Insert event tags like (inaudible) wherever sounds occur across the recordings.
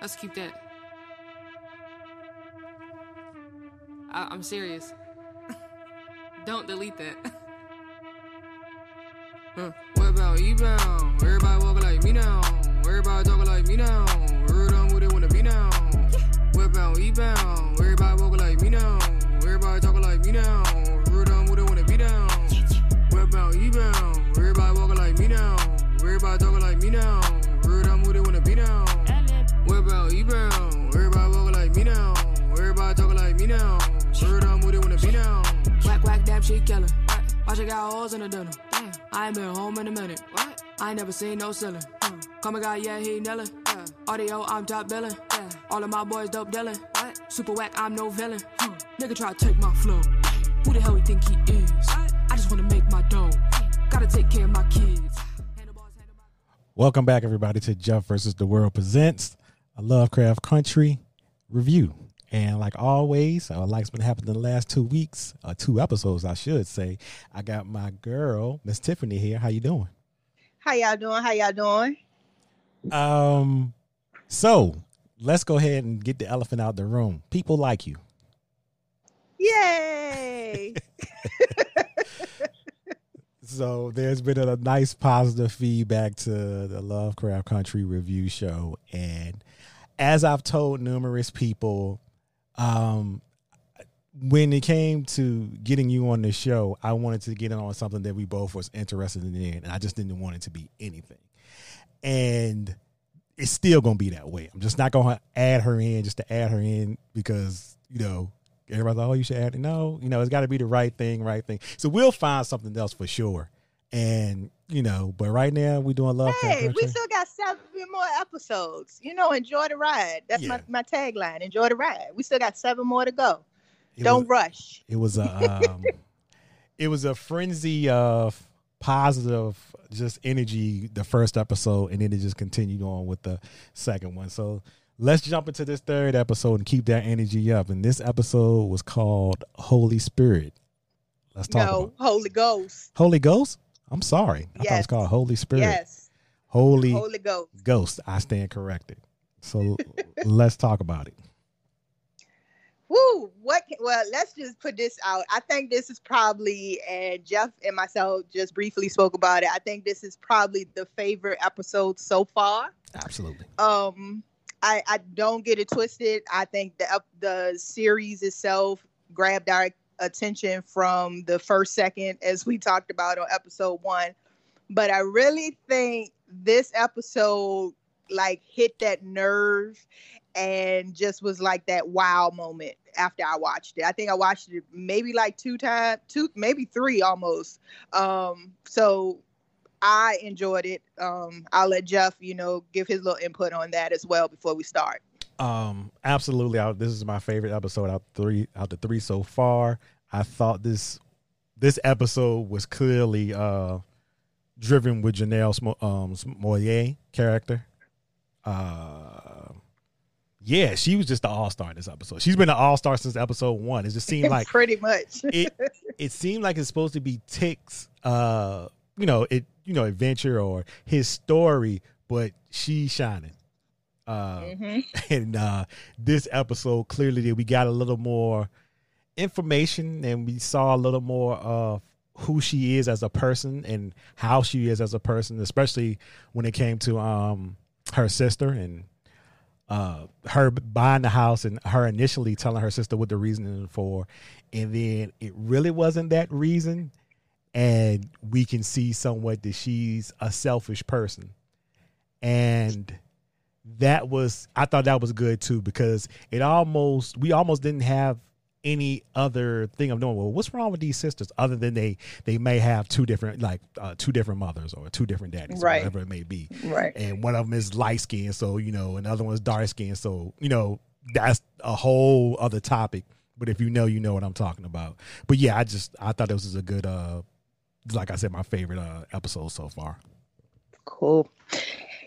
Let's keep that. I, I'm serious. Don't delete that. Huh. What about E-bound? Everybody walking like me now. Everybody talking like me now. Heard on what they wanna be now. What about E-bound? Everybody walking like me now. Everybody talking like me now. Heard on what they wanna be now. What about E-bound? Everybody walking like me now. Everybody talking like me now. Watch I got holes in the dinner. Damn. I ain't been home in a minute. What? I ain't never seen no ceiling. Hmm. Call my guy, yeah, he nailin'. Yeah. Audio, I'm top billing. Yeah. All of my boys dope dealing. What? Super whack, I'm no villain. Hmm. Nigga try to take my flow. Who the hell he think he is? I just wanna make my dough. Gotta take care of my kids. Welcome back, everybody, to Jeff versus the World presents a Lovecraft Country review. And like always, uh, like's been happening the last two weeks, uh, two episodes, I should say. I got my girl, Miss Tiffany here. How you doing? How y'all doing? How y'all doing? Um, so let's go ahead and get the elephant out the room. People like you. Yay! (laughs) So there's been a nice positive feedback to the Lovecraft Country review show, and as I've told numerous people, um, when it came to getting you on the show, I wanted to get in on something that we both was interested in, and I just didn't want it to be anything. And it's still gonna be that way. I'm just not gonna add her in just to add her in because you know everybody's like, oh, you should add. it. No, you know, it's got to be the right thing, right thing. So we'll find something else for sure. And you know, but right now we're doing love. Hey, we still got seven more episodes. You know, enjoy the ride. That's Yeah. my, my tagline. Enjoy the ride. We still got seven more to go. It Don't was- rush. It was a um, (laughs) it was a frenzy of positive just energy the first episode and then it just continued on with the second one. So let's jump into this third episode and keep that energy up. And this episode was called Holy Spirit. Let's talk No, about Holy Ghost. Holy Ghost. I'm sorry. I thought it was Yes. called Holy Spirit. Yes, Holy, Holy Ghost. Ghost. I stand corrected. So (laughs) let's talk about it. Woo! What? Can, well, let's just put this out. I think this is probably, and Jeff and myself just briefly spoke about it. I think this is probably the favorite episode so far. Absolutely. um I, I don't get it twisted. I think the the series itself grabbed our attention from the first second, as we talked about on episode one. But I really think this episode like hit that nerve and just was like that wow moment after I watched it. I think I watched it maybe like two times, two maybe three almost. Um, so I enjoyed it. Um, I'll let Jeff, you know, give his little input on that as well before we start. Um, absolutely. I, this is my favorite episode out three out the three so far. I thought this this episode was clearly uh driven with Janelle Smo- um Moyer character. Uh, yeah, she was just the all star in this episode. She's been an all star since episode one. It just seemed (laughs) like pretty much. it it seemed like it's supposed to be Tick's uh you know it you know adventure or his story, but she's shining. Uh, Mhm. (laughs) and uh, this episode clearly that we got a little more information and we saw a little more of who she is as a person and how she is as a person, especially when it came to um her sister and uh her buying the house and her initially telling her sister what the reasoning for. And then it really wasn't that reason. And we can see somewhat that she's a selfish person. And that was I thought that was good too because it almost we almost didn't have any other thing of knowing well what's wrong with these sisters other than they they may have two different like uh, two different mothers or two different daddies Right. whatever it may be Right. and one of them is light skinned so you know another one's dark skinned so you know that's a whole other topic but if you know you know what i'm talking about but yeah i just i thought this was a good uh like i said my favorite uh episode so far Cool.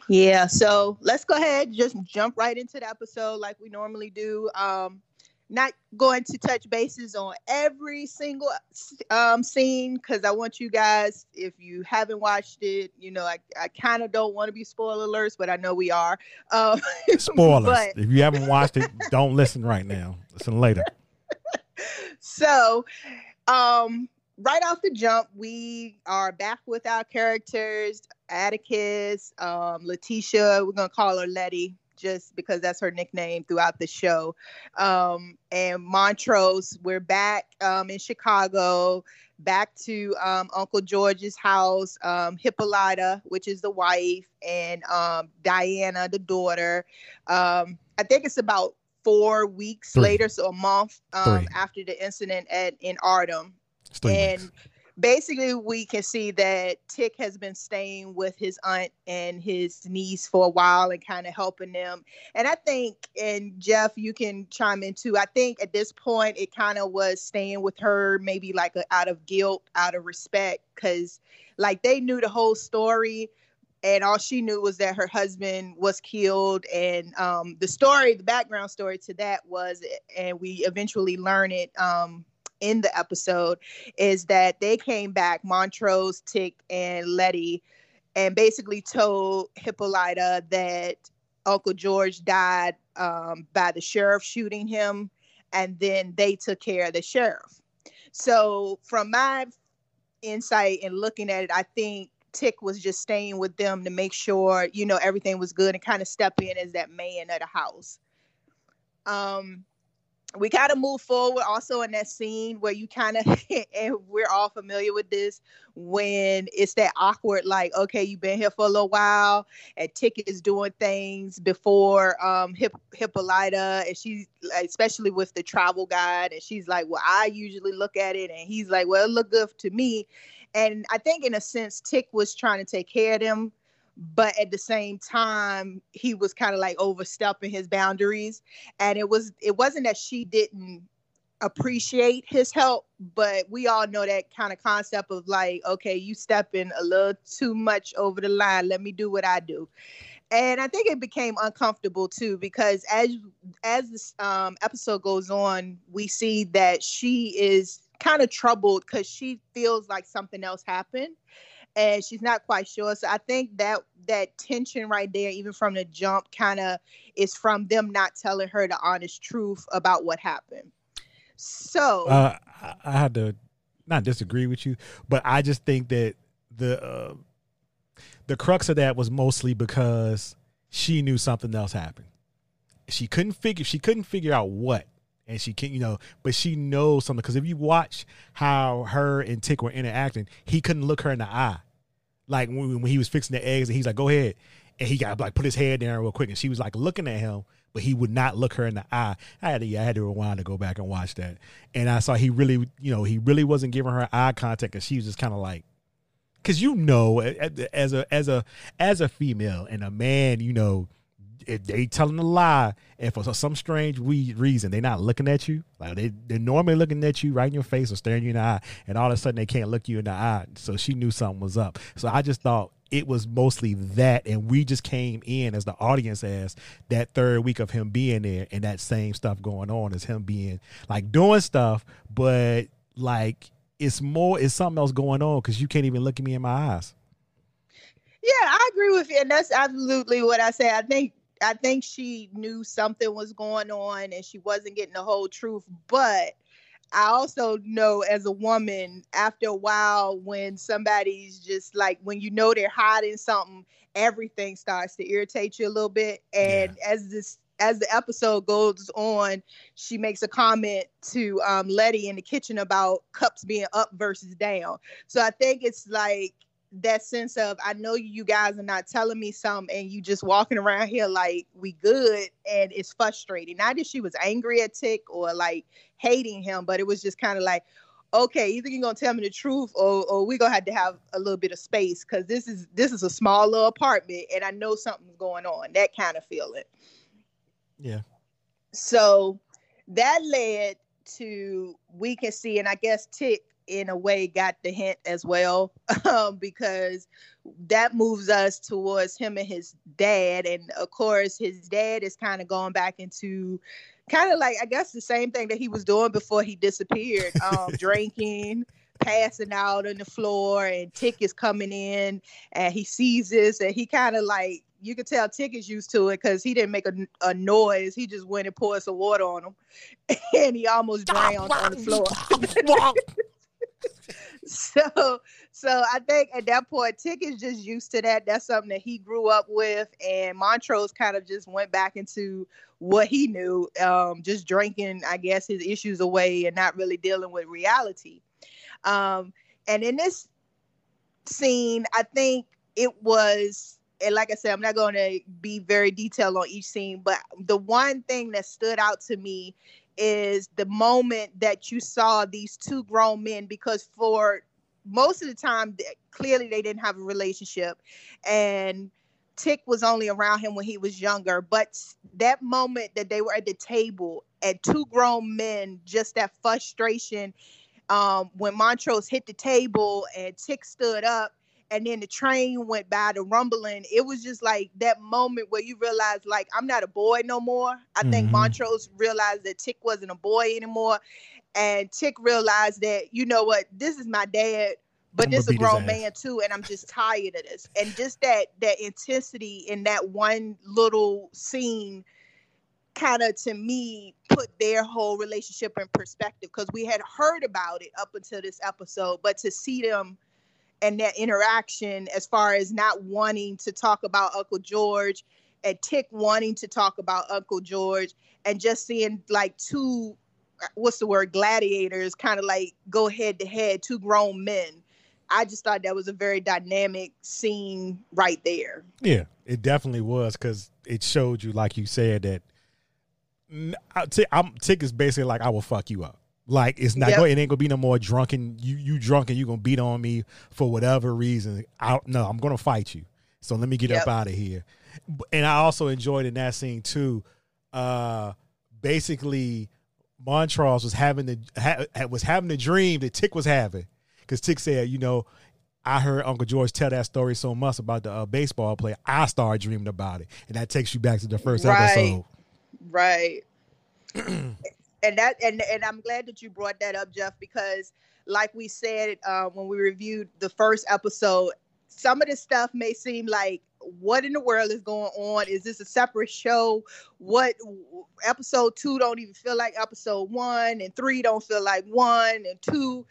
Yeah, so let's go ahead, just jump right into the episode like we normally do. Um, not going to touch bases on every single um, scene because I want you guys, if you haven't watched it, you know, I, I kind of don't want to be spoiler alerts, but I know we are. Um, (laughs) Spoilers. but, if you haven't watched it, don't listen right now. Listen later. (laughs) so, um, right off the jump, we are back with our characters Atticus, um, Letitia, we're going to call her Letty just because that's her nickname throughout the show. Um, and Montrose, we're back um, in Chicago, back to um, Uncle George's house, um, Hippolyta, which is the wife, and um, Diana, the daughter. Um, I think it's about four weeks Three. later, so a month um, after the incident at in Ardham. And weeks basically we can see that Tick has been staying with his aunt and his niece for a while and kind of helping them. And I think, and Jeff, you can chime in too. I think at this point it kind of was staying with her, maybe like a, out of guilt, out of respect, because like they knew the whole story. And all she knew was that her husband was killed. And um, the story, the background story to that was, and we eventually learn it um, in the episode is that they came back, Montrose, Tick, and Letty, and basically told Hippolyta that Uncle George died um, by the sheriff shooting him, and then they took care of the sheriff. So, from my insight and looking at it, I think Tick was just staying with them to make sure, you know, everything was good and kind of step in as that man of the house. Um, we kind of move forward also in that scene where you kind of (laughs) and we're all familiar with this when it's that awkward like okay you've been here for a little while and ticket is doing things before um Hip- hippolyta and she's especially with the travel guide and she's like well i usually look at it and he's like well it look good to me and i think in a sense tick was trying to take care of them but at the same time he was kind of like overstepping his boundaries. And it was it wasn't that she didn't appreciate his help but we all know that kind of concept of like okay you stepping a little too much over the line. Let me do what i do. And i think it became uncomfortable too because as as this um, episode goes on we see that she is kind of troubled because she feels like something else happened and she's not quite sure. So I think that that tension right there, even from the jump, kind of is from them not telling her the honest truth about what happened. So uh, I had to not disagree with you, but I just think that the uh, the crux of that was mostly because she knew something else happened. She couldn't figure she couldn't figure out what and she can't, you know but she knows something because if you watch how her and tick were interacting he couldn't look her in the eye. Like when, when he was fixing the eggs and he's like go ahead. And he got like put his head down real quick and she was like looking at him but he would not look her in the eye. I had to i had to rewind to go back and watch that. And i saw he really you know he really wasn't giving her eye contact and she was just kind of like because you know as a as a as a female and a man you know if they telling a lie and for some strange reason they're not looking at you like they, they're normally looking at you right in your face or staring you in the eye and all of a sudden they can't look you in the eye so she knew something was up so i just thought it was mostly that and we just came in as the audience as that third week of him being there and that same stuff going on as him being like doing stuff but like it's more it's something else going on because you can't even look at me in my eyes yeah, I agree with you, and that's absolutely what I say. I think I think she knew something was going on and she wasn't getting the whole truth. But I also know as a woman, after a while, when somebody's just like, when you know they're hiding something, everything starts to irritate you a little bit. And yeah. as this as the episode goes on, she makes a comment to um, Letty in the kitchen about cups being up versus down. So I think it's like that sense of I know you guys are not telling me something and you just walking around here like we good and it's frustrating. Not that she was angry at Tick or like hating him, but it was just kind of like, okay, either you're gonna tell me the truth or or we're gonna have to have a little bit of space because this is this is a small little apartment and I know something's going on. That kind of feeling. Yeah. So that led to we can see, and I guess Tick in a way got the hint as well (laughs) um, because that moves us towards him and his dad and of course his dad is kind of going back into kind of like I guess the same thing that he was doing before he disappeared, (laughs) um, drinking, passing out on the floor, and Tick is coming in, and he sees this, and he kind of like you could tell Tick is used to it because he didn't make a, a noise. He just went and poured some water on him, (laughs) and he almost drowned on the floor. (laughs) so so I think at that point, Tick is just used to that. That's something that he grew up with, and Montrose kind of just went back into what he knew, um, just drinking, I guess, his issues away and not really dealing with reality. Um, and in this scene, I think it was, and like I said, I'm not going to be very detailed on each scene, but the one thing that stood out to me is the moment that you saw these two grown men because for most of the time clearly they didn't have a relationship and tick was only around him when he was younger but that moment that they were at the table and two grown men just that frustration um, when montrose hit the table and tick stood up and then the train went by the rumbling it was just like that moment where you realize like i'm not a boy no more. I mm-hmm. think montrose realized that tick wasn't a boy anymore and tick realized that you know what this is my dad but this is a grown man too and i'm just tired of this. And just that that intensity in that one little scene kind of to me put their whole relationship in perspective because we had heard about it up until this episode but to see them and that interaction as far as not wanting to talk about Uncle George and Tick wanting to talk about Uncle George and just seeing like two what's the word gladiators kind of like go head to head two grown men. I just thought that was a very dynamic scene right there. Yeah it definitely was because it showed you like you said that I'm, tick is basically like i will fuck you up like it's not yep. going. It ain't gonna be no more drunken. You you drunk and you gonna beat on me for whatever reason. I no, I'm gonna fight you. So let me get yep. up out of here. And I also enjoyed in that scene too. Uh, basically, Montrose was having the ha, was having the dream that Tick was having because Tick said, you know, I heard Uncle George tell that story so much about the uh, baseball player. I started dreaming about it, and that takes you back to the first right. episode. Right. (clears throat) and that and and I'm glad that you brought that up, Jeff, because like we said uh, when we reviewed the first episode, some of this stuff may seem like what in the world is going on? Is this a separate show? What episode two don't even feel like episode one, and three don't feel like one, and two.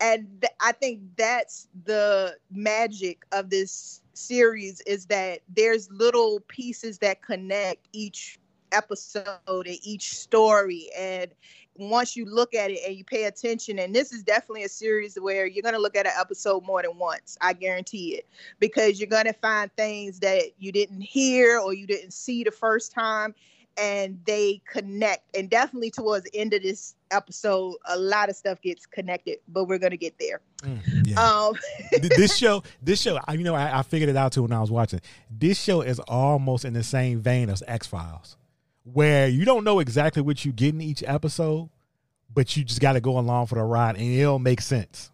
And th- I think that's the magic of this series is that there's little pieces that connect each episode and each story and once you look at it and you pay attention and this is definitely a series where you're going to look at an episode more than once i guarantee it because you're going to find things that you didn't hear or you didn't see the first time and they connect and definitely towards the end of this episode a lot of stuff gets connected but we're going to get there. Mm, yeah. um, (laughs) this show this show you know I, I figured it out too when i was watching. This show is almost in the same vein as x-files where you don't know exactly what you get in each episode, but you just got to go along for the ride, and it'll make sense.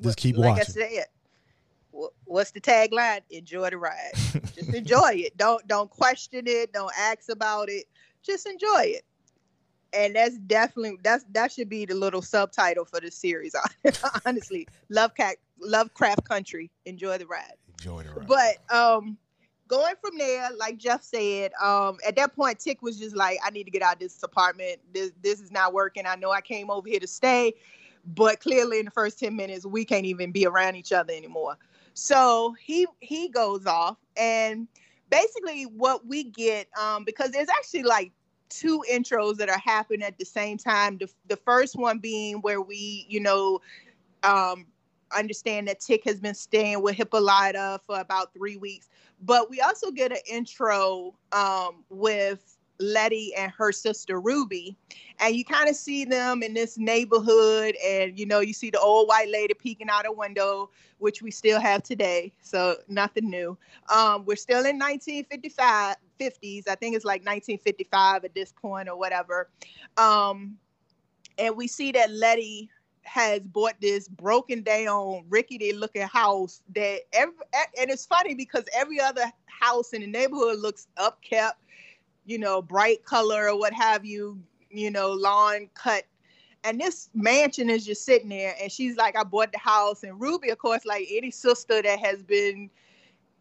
Just keep like watching. I said, what's the tagline? Enjoy the ride. just (laughs) enjoy it. Don't don't question it. Don't ask about it. Just enjoy it. And that's definitely that's that should be the little subtitle for the series. (laughs) Honestly, Lovecraft Lovecraft Country. Enjoy the ride. Enjoy the ride. But um, going from there, like Jeff said, um, at that point, Tick was just like, I need to get out of this apartment. This this is not working. I know I came over here to stay, but clearly in the first 10 minutes, we can't even be around each other anymore. So he he goes off and basically what we get, um, because there's actually like two intros that are happening at the same time. The, the first one being where we, you know, um, understand that Tick has been staying with Hippolyta for about three weeks. But we also get an intro um, with Letty and her sister Ruby. And you kind of see them in this neighborhood, and you know, you see the old white lady peeking out a window, which we still have today. So nothing new. Um, we're still in 1955, 50s. I think it's like 1955 at this point or whatever. Um, and we see that Letty has bought this broken down, rickety looking house that every and it's funny because every other house in the neighborhood looks upkept, you know, bright color or what have you, you know, lawn cut. And this mansion is just sitting there, and she's like, I bought the house. And Ruby, of course, like any sister that has been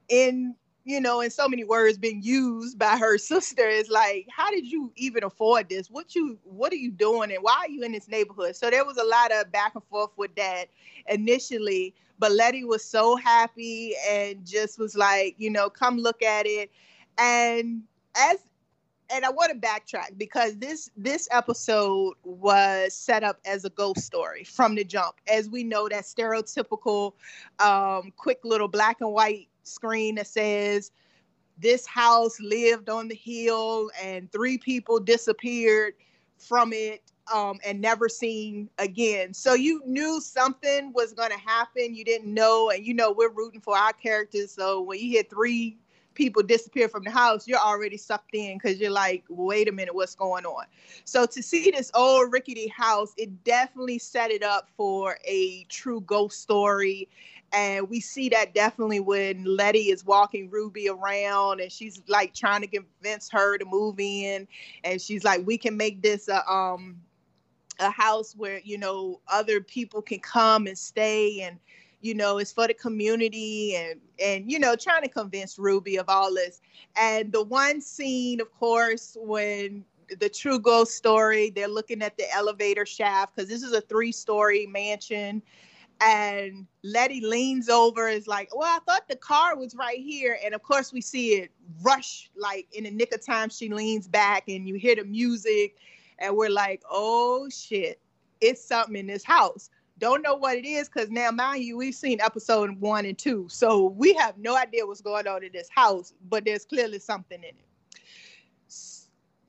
in you know, in so many words being used by her (laughs) sister is like, how did you even afford this? What you what are you doing and why are you in this neighborhood? So there was a lot of back and forth with that initially, but Letty was so happy and just was like, you know, come look at it. And as and I want to backtrack because this this episode was set up as a ghost story from the jump. As we know that stereotypical um, quick little black and white screen that says this house lived on the hill and three people disappeared from it um, and never seen again. So you knew something was going to happen. You didn't know, and you know we're rooting for our characters. So when you hear three people disappear from the house, you're already sucked in because you're like, wait a minute, what's going on? So to see this old rickety house, it definitely set it up for a true ghost story and we see that definitely when Letty is walking Ruby around and she's like trying to convince her to move in. And she's like, we can make this a um a house where, you know, other people can come and stay and you know, it's for the community and and you know, trying to convince Ruby of all this. And the one scene, of course, when the true ghost story, they're looking at the elevator shaft because this is a three-story mansion and Letty leans over, is like, Well, I thought the car was right here. And of course, we see it rush like in the nick of time. She leans back and you hear the music, and we're like, Oh shit, it's something in this house. Don't know what it is because now, mind you, we've seen episode one and two. So we have no idea what's going on in this house, but there's clearly something in it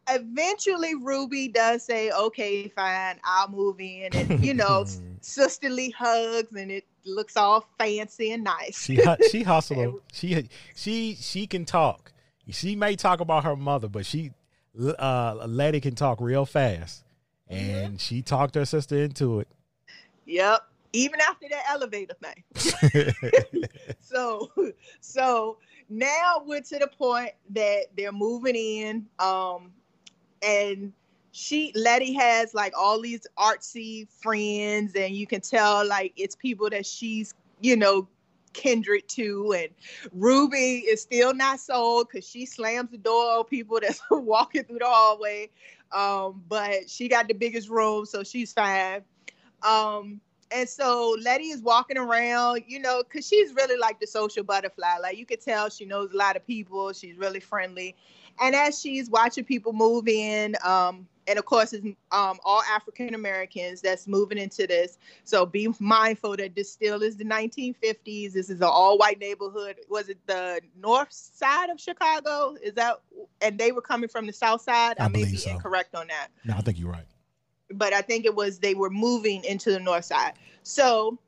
eventually Ruby does say, "Okay, fine, I'll move in," and you know, (laughs) sisterly hugs, and it looks all fancy and nice. she she (laughs) hustle. she she she can talk. She may talk about her mother, but she uh Letty can talk real fast, and mm-hmm. she talked her sister into it. Yep. Even after that elevator thing. (laughs) so so now we're to the point that they're moving in. Um, and she Letty has like all these artsy friends, and you can tell like it's people that she's you know kindred to and ruby is still not sold because she slams the door on people (laughs) that's walking through the hallway. Um, but she got the biggest room so she's fine. Um, and so letty is walking around you know because she's really like the social butterfly. Like you could tell she knows a lot of people. She's really friendly and as she's watching people move in, um, and of course, it's um, all African Americans that's moving into this. So be mindful that this still is the 1950s. This is an all white neighborhood. Was it the north side of Chicago? Is that, and they were coming from the south side? I, I may be so. incorrect on that. No, I think you're right. But I think it was they were moving into the north side. So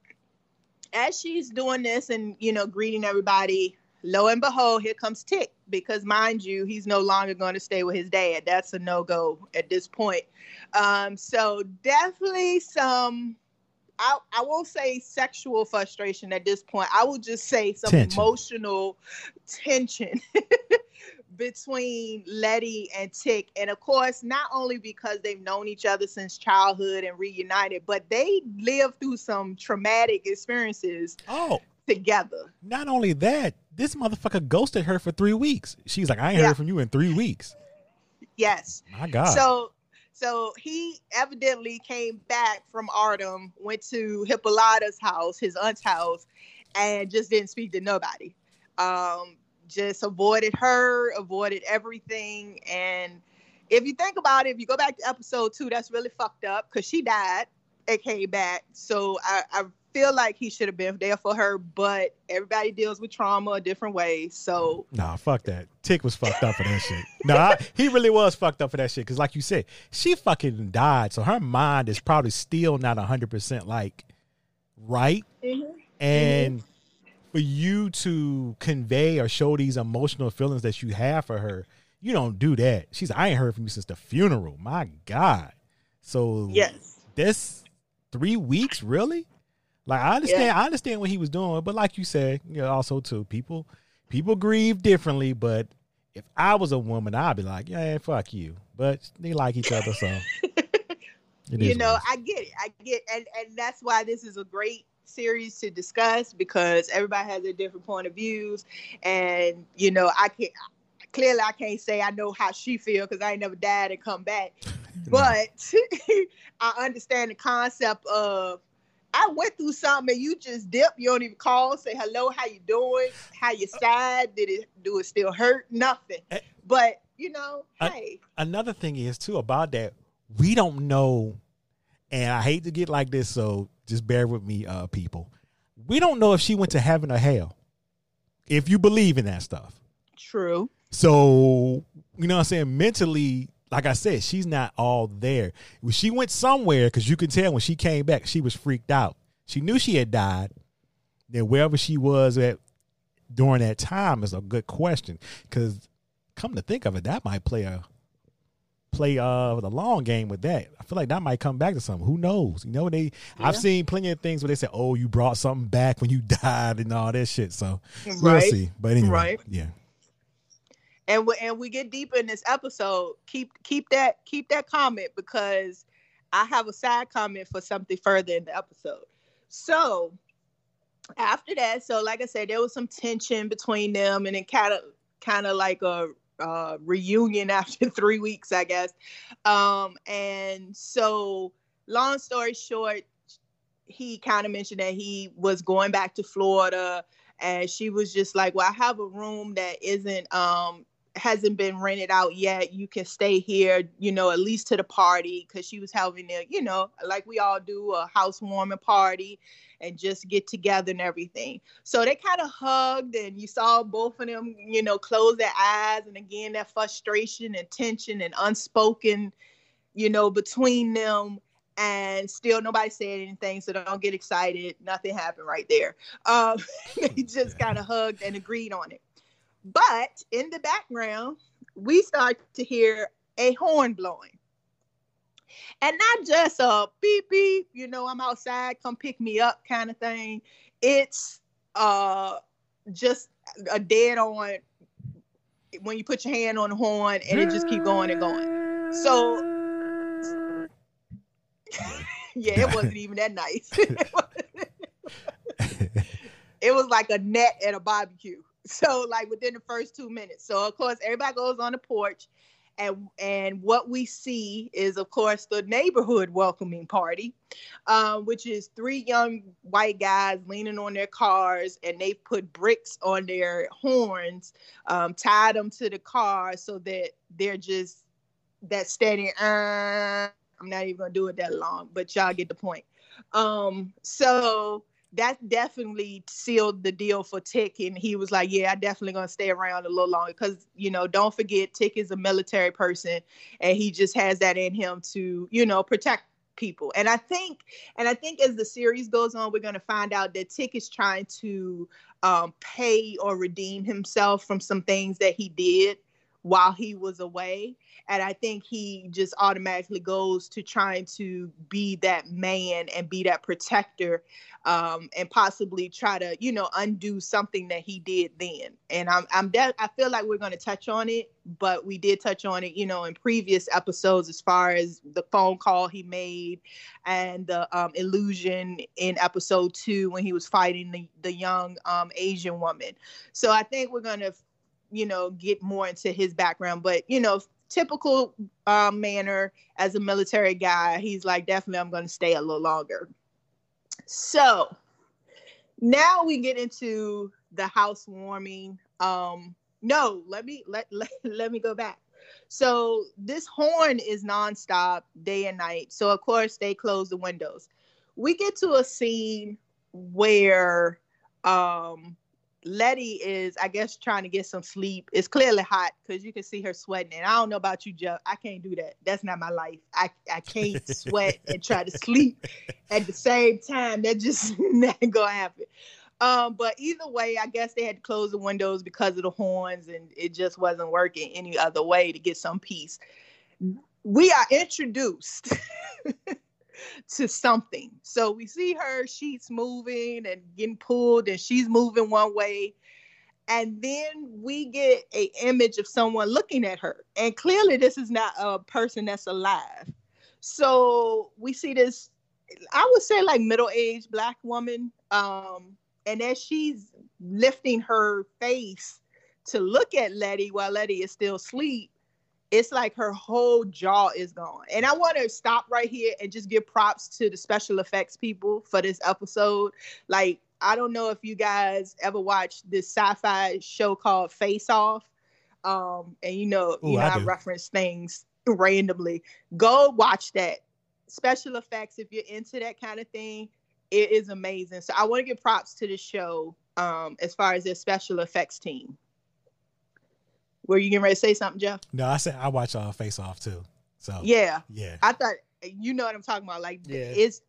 as she's doing this and, you know, greeting everybody, lo and behold, here comes Tick because, mind you, he's no longer going to stay with his dad. That's a no go at this point. Um, so definitely some. I, I won't say sexual frustration at this point. I will just say some tension. emotional tension (laughs) between Letty and Tick. And of course, not only because they've known each other since childhood and reunited, but they lived through some traumatic experiences. Oh, together. Not only that, this motherfucker ghosted her for three weeks. She's like, I ain't yeah. heard from you in three weeks. Yes. My God. So so he evidently came back from Ardham, went to Hippolyta's house, his aunt's house, and just didn't speak to nobody. Um, just avoided her, avoided everything. And if you think about it, if you go back to episode two, that's really fucked up because she died and came back. So I, I feel like he should have been there for her, but everybody deals with trauma a different way. So nah, fuck that. Tick was fucked up for that shit. Nah, he really was fucked up for that shit. Cause like you said, she fucking died, so her mind is probably still not hundred percent like right. Mm-hmm. And mm-hmm. for you to convey or show these emotional feelings that you have for her, you don't do that. She's I ain't heard from you since the funeral. My God. So yes, this three weeks really like I understand, yeah. I understand what he was doing, but like you said, you know, also too, people people grieve differently. But if I was a woman, I'd be like, yeah, fuck you. But they like each other, so (laughs) you know, I get it. I get, and and that's why this is a great series to discuss because everybody has a different point of views, and you know, I can't clearly I can't say I know how she feel because I ain't never died and come back, (laughs) but (laughs) I understand the concept of. I went through something and you just dip. You don't even call, say hello, how you doing, how you side, did it do it still hurt? Nothing. Eh. But you know, I- hey, another thing is too about that we don't know and i hate to get like this so just bear with me uh people we don't know if she went to heaven or hell if you believe in that stuff true. so you know what i'm saying mentally like i said she's not all there When she went somewhere because you can tell when she came back she was freaked out she knew she had died then wherever she was at during that time is a good question because come to think of it that might play a play uh the long game with that. I feel like that might come back to something. Who knows? You know, they Yeah. I've seen plenty of things where they say, "Oh, you brought something back when you (laughs) died" and all that shit. So we'll see. But anyway, Right. yeah, and we, and we get deeper in this episode keep keep that keep that comment because i have a side comment for something further in the episode. So after that so like i said there was some tension between them and it kind of kind of like a uh, reunion (laughs) after three weeks i guess. Um and so long story short he kind of mentioned that he was going back to florida and she was just like well i have a room that isn't um hasn't been rented out yet you can stay here you know at least to the party because she was having a you know like we all do a housewarming party and just get together and everything. So they kind of hugged and you saw both of them you know close their eyes and again that frustration and tension and unspoken you know between them and still nobody said anything so don't get excited. Nothing happened right there. Um, (laughs) they just kind of hugged and agreed on it but in the background, we start to hear a horn blowing. And not just a beep beep, you know, I'm outside, come pick me up kind of thing. It's uh just a dead on when you put your hand on the horn and it just keep going and going. So (laughs) yeah, it wasn't even that nice. (laughs) (laughs) it was like a net at a barbecue. So like within the first two minutes. So of course everybody goes on the porch, and and what we see is of course the neighborhood welcoming party, um, which is three young white guys leaning on their cars, and they put bricks on their horns, um, tied them to the car so that they're just that standing Uh, I'm not even gonna do it that long, but y'all get the point. Um, so that definitely sealed the deal for Tick, and he was like, "Yeah, I definitely gonna stay around a little longer." Because you know, don't forget, Tick is a military person, and he just has that in him to you know protect people. And I think, and I think as the series goes on, we're gonna find out that Tick is trying to um, pay or redeem himself from some things that he did while he was away. And I think he just automatically goes to trying to be that man and be that protector um, and possibly try to, you know, undo something that he did then. And I'm, I'm, de- I feel like we're going to touch on it, but we did touch on it, you know, in previous episodes as far as the phone call he made and the um, illusion in episode two when he was fighting the, the young um, Asian woman. So I think we're going to, you know, get more into his background, but, you know, typical um, manner as a military guy, he's like, definitely, I'm going to stay a little longer. So now we get into the housewarming. Um, no, let me let, (laughs) let let me go back. So this horn is nonstop day and night. So of course they close the windows. We get to a scene where um Letty is, I guess, trying to get some sleep. It's clearly hot because you can see her sweating. And I don't know about you, Jeff. I can't do that. That's not my life. I, I can't (laughs) sweat and try to sleep at the same time. That just (laughs) not gonna happen. Um, but either way, I guess they had to close the windows because of the horns, and it just wasn't working any other way to get some peace. We are introduced (laughs) to something. So we see her sheets moving and getting pulled, and she's moving one way. And then we get a image of someone looking at her. And clearly this is not a person that's alive. So we see this, I would say like middle-aged black woman. Um, and as she's lifting her face to look at Letty while Letty is still asleep, it's like her whole jaw is gone. And I want to stop right here and just give props to the special effects people for this episode. Like, I don't know if you guys ever watched this sci-fi show called Face Off. Um, and you know, Ooh, you know, I I, reference things randomly. Go watch that. Special effects, if you're into that kind of thing, it is amazing. So I want to give props to the show um, as far as their special effects team. Were you getting ready to say something, Jeff? No, I said I watch uh, Face Off too. So Yeah, yeah. I thought you know what I'm talking about. Like Yeah. it's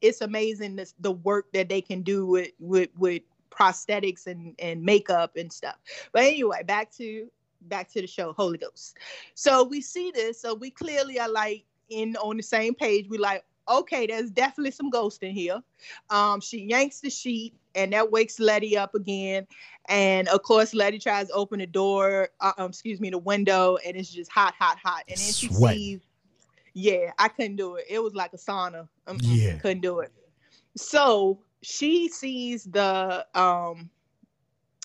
it's amazing this, the work that they can do with with with prosthetics and and makeup and stuff. But anyway, back to back to the show, Holy Ghost. So we see this, so we clearly are like in on the same page. We like, okay, there's definitely some ghost in here. Um, she yanks the sheet, and that wakes Letty up again. And of course, Letty tries to open the door, uh, um, excuse me, the window, and it's just hot, hot, hot. And then she sees, yeah, I couldn't do it. It was like a sauna. Yeah. couldn't do it. So she sees the um,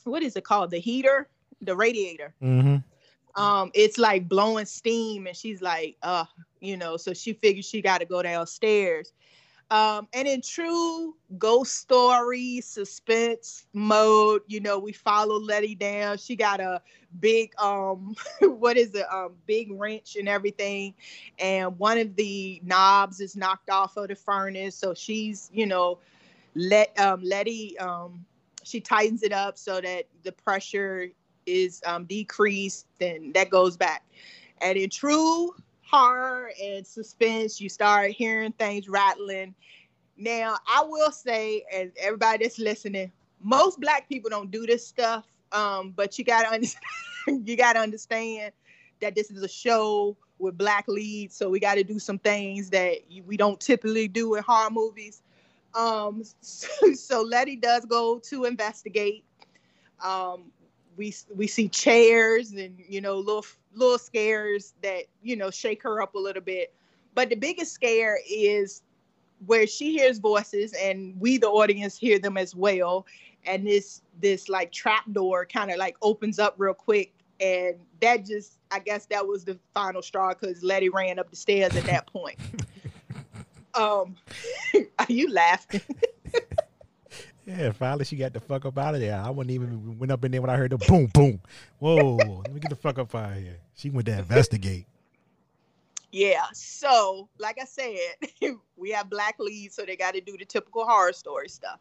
what is it called? The heater, the radiator Mm-hmm. Um it's like blowing steam and she's like uh you know so she figures she got to go downstairs. Um and in true ghost story suspense mode you know we follow letty down. She got a big um (laughs) what is it? Um big wrench and everything and one of the knobs is knocked off of the furnace so she's you know let um letty um she tightens it up so that the pressure is um, decreased, then that goes back. And in true horror and suspense, you start hearing things rattling. Now, I will say, and everybody that's listening, most black people don't do this stuff. Um, but you gotta (laughs) understand, you gotta understand that this is a show with black leads, so we got to do some things that we don't typically do in horror movies. Um, so, (laughs) so Letty does go to investigate. Um, we we see chairs and you know little little scares that you know shake her up a little bit. But the biggest scare is where she hears voices and we the audience hear them as well. And this this like trap door kind of like opens up real quick. And that just I guess that was the final straw because Letty ran up the stairs at that point. (laughs) um are (laughs) you laughing? (laughs) Yeah, finally she got the fuck up out of there. I wouldn't even went up in there when I heard the boom, boom. Whoa, let me get the fuck up out of here. She went to investigate. Yeah. So, like I said, (laughs) we have black leads, so they got to do the typical horror story stuff.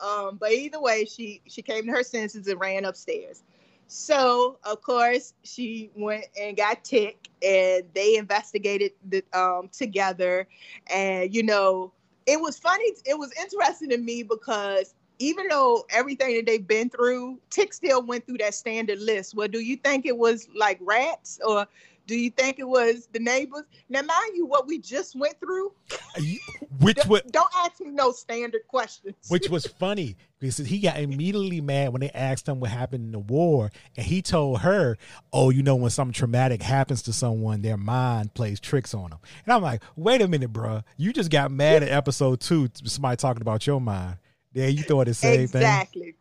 Um, but either way, she she came to her senses and ran upstairs. So, of course, she went and got Tick, and they investigated the um together. And you know, it was funny. It was interesting to me because even though everything that they've been through, Tick still went through that standard list. Well, do you think it was like rats or do you think it was the neighbors? Now, mind you, what we just went through, uh, Which don't, was don't ask me no standard questions. which was funny because he got immediately mad when they asked him what happened in the war, and he told her, "Oh, you know, when something traumatic happens to someone, their mind plays tricks on them." And I'm like, "Wait a minute, bruh. You just got mad at episode two. Somebody talking about your mind. Yeah, you thought the same thing. exactly.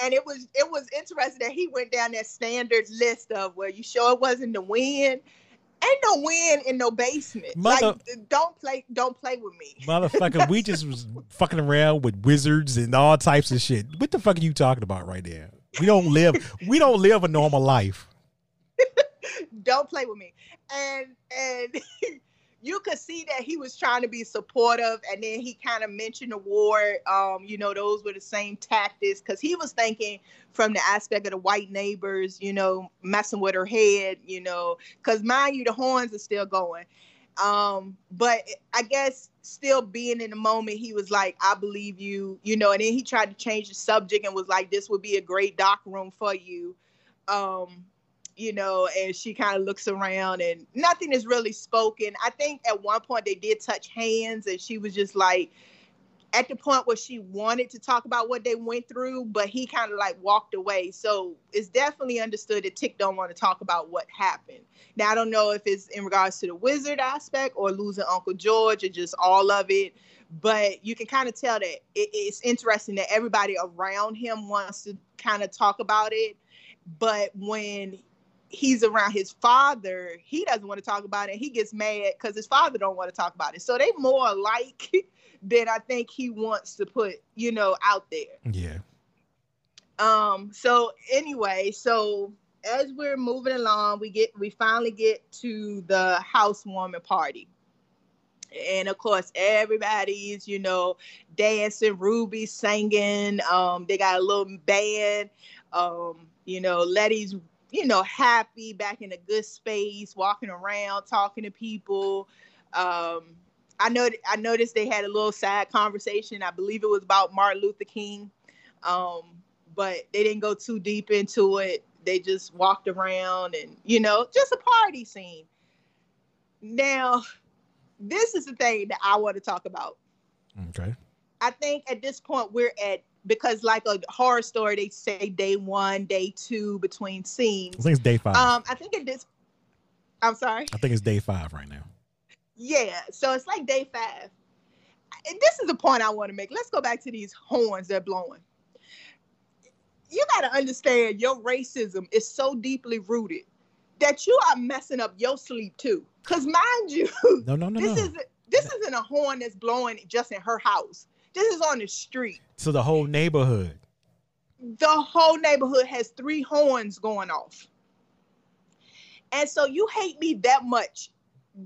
And it was it was interesting that he went down that standard list of well, you sure it wasn't the wind? Ain't no wind in no basement. Mother- like, don't play, don't play with me. (laughs) Motherfucker, we just was fucking around with wizards and all types of shit. What the fuck are you talking about right there? We don't live. we don't live a normal life. (laughs) don't play with me. And and (laughs) you could see that he was trying to be supportive, and then he kind of mentioned the war. Um, you know, those were the same tactics because he was thinking from the aspect of the white neighbors, you know, messing with her head, you know, because mind you, the horns are still going. Um, but I guess still being in the moment, he was like, I believe you, you know, and then he tried to change the subject and was like, this would be a great doc room for you. Um, you know, and she kind of looks around and nothing is really spoken. I think at one point they did touch hands and she was just like, at the point where she wanted to talk about what they went through, but he kind of like walked away. So it's definitely understood that Tick don't want to talk about what happened. Now I don't know if it's in regards to the wizard aspect or losing Uncle George or just all of it, but you can kind of tell that it, it's interesting that everybody around him wants to kind of talk about it, but when he's around his father, he doesn't want to talk about it. He gets mad because his father don't want to talk about it. So they more alike (laughs) than I think he wants to put, you know, out there. Yeah. Um. So anyway, so as we're moving along, we get we finally get to the housewarming party. And of course, everybody's, you know, dancing, Ruby singing. Um, they got a little band. Um, you know, Letty's you know, happy, back in a good space, walking around, talking to people. Um, I know I noticed they had a little sad conversation. I believe it was about Martin Luther King, um, but they didn't go too deep into it. They just walked around and you know, just a party scene. Now, this is the thing that I want to talk about. Okay. I think at this point we're at because like a horror story, they say day one, day two between scenes. I think it's day five. Um, I think it is. I'm sorry. I think it's day five right now. Yeah, so it's like day five. And this is the point I want to make. Let's go back to these horns they're blowing. You got to understand your racism is so deeply rooted that you are messing up your sleep too. Cause mind you, No, no, no, this no. is this isn't a horn that's blowing just in her house. This is on the street. So the whole neighborhood. the whole neighborhood has three horns going off. And so you hate me that much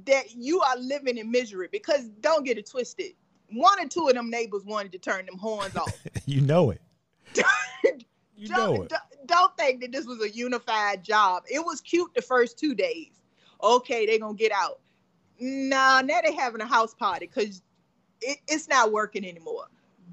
that you are living in misery because don't get it twisted. One or two of them neighbors wanted to turn them horns off. (laughs) you know it. (laughs) You know don't, it. don't- think that this was a unified job. It was cute the first two days. Okay, they're gonna get out. Nah, now they're having a house party because it, it's not working anymore.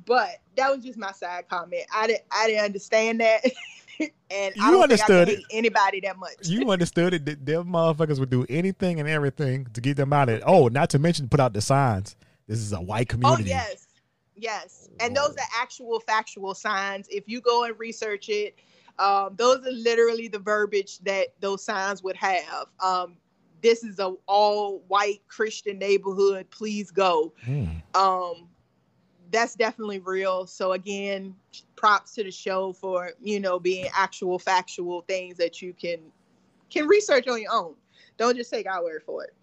But that was just my side comment. I didn't I didn't understand that. (laughs) and You I don't understood think I anybody that much. You understood it. that Them motherfuckers would do anything and everything to get them out of it. Oh, not to mention put out the signs. This is a white community. Oh yes, yes, and those are actual factual signs. If you go and research it, um, those are literally the verbiage that those signs would have. Um, this is a all white Christian neighborhood. Please go. Hmm. Um, that's definitely real. So again, props to the show for you know being actual factual things that you can can research on your own. Don't just take our word for it.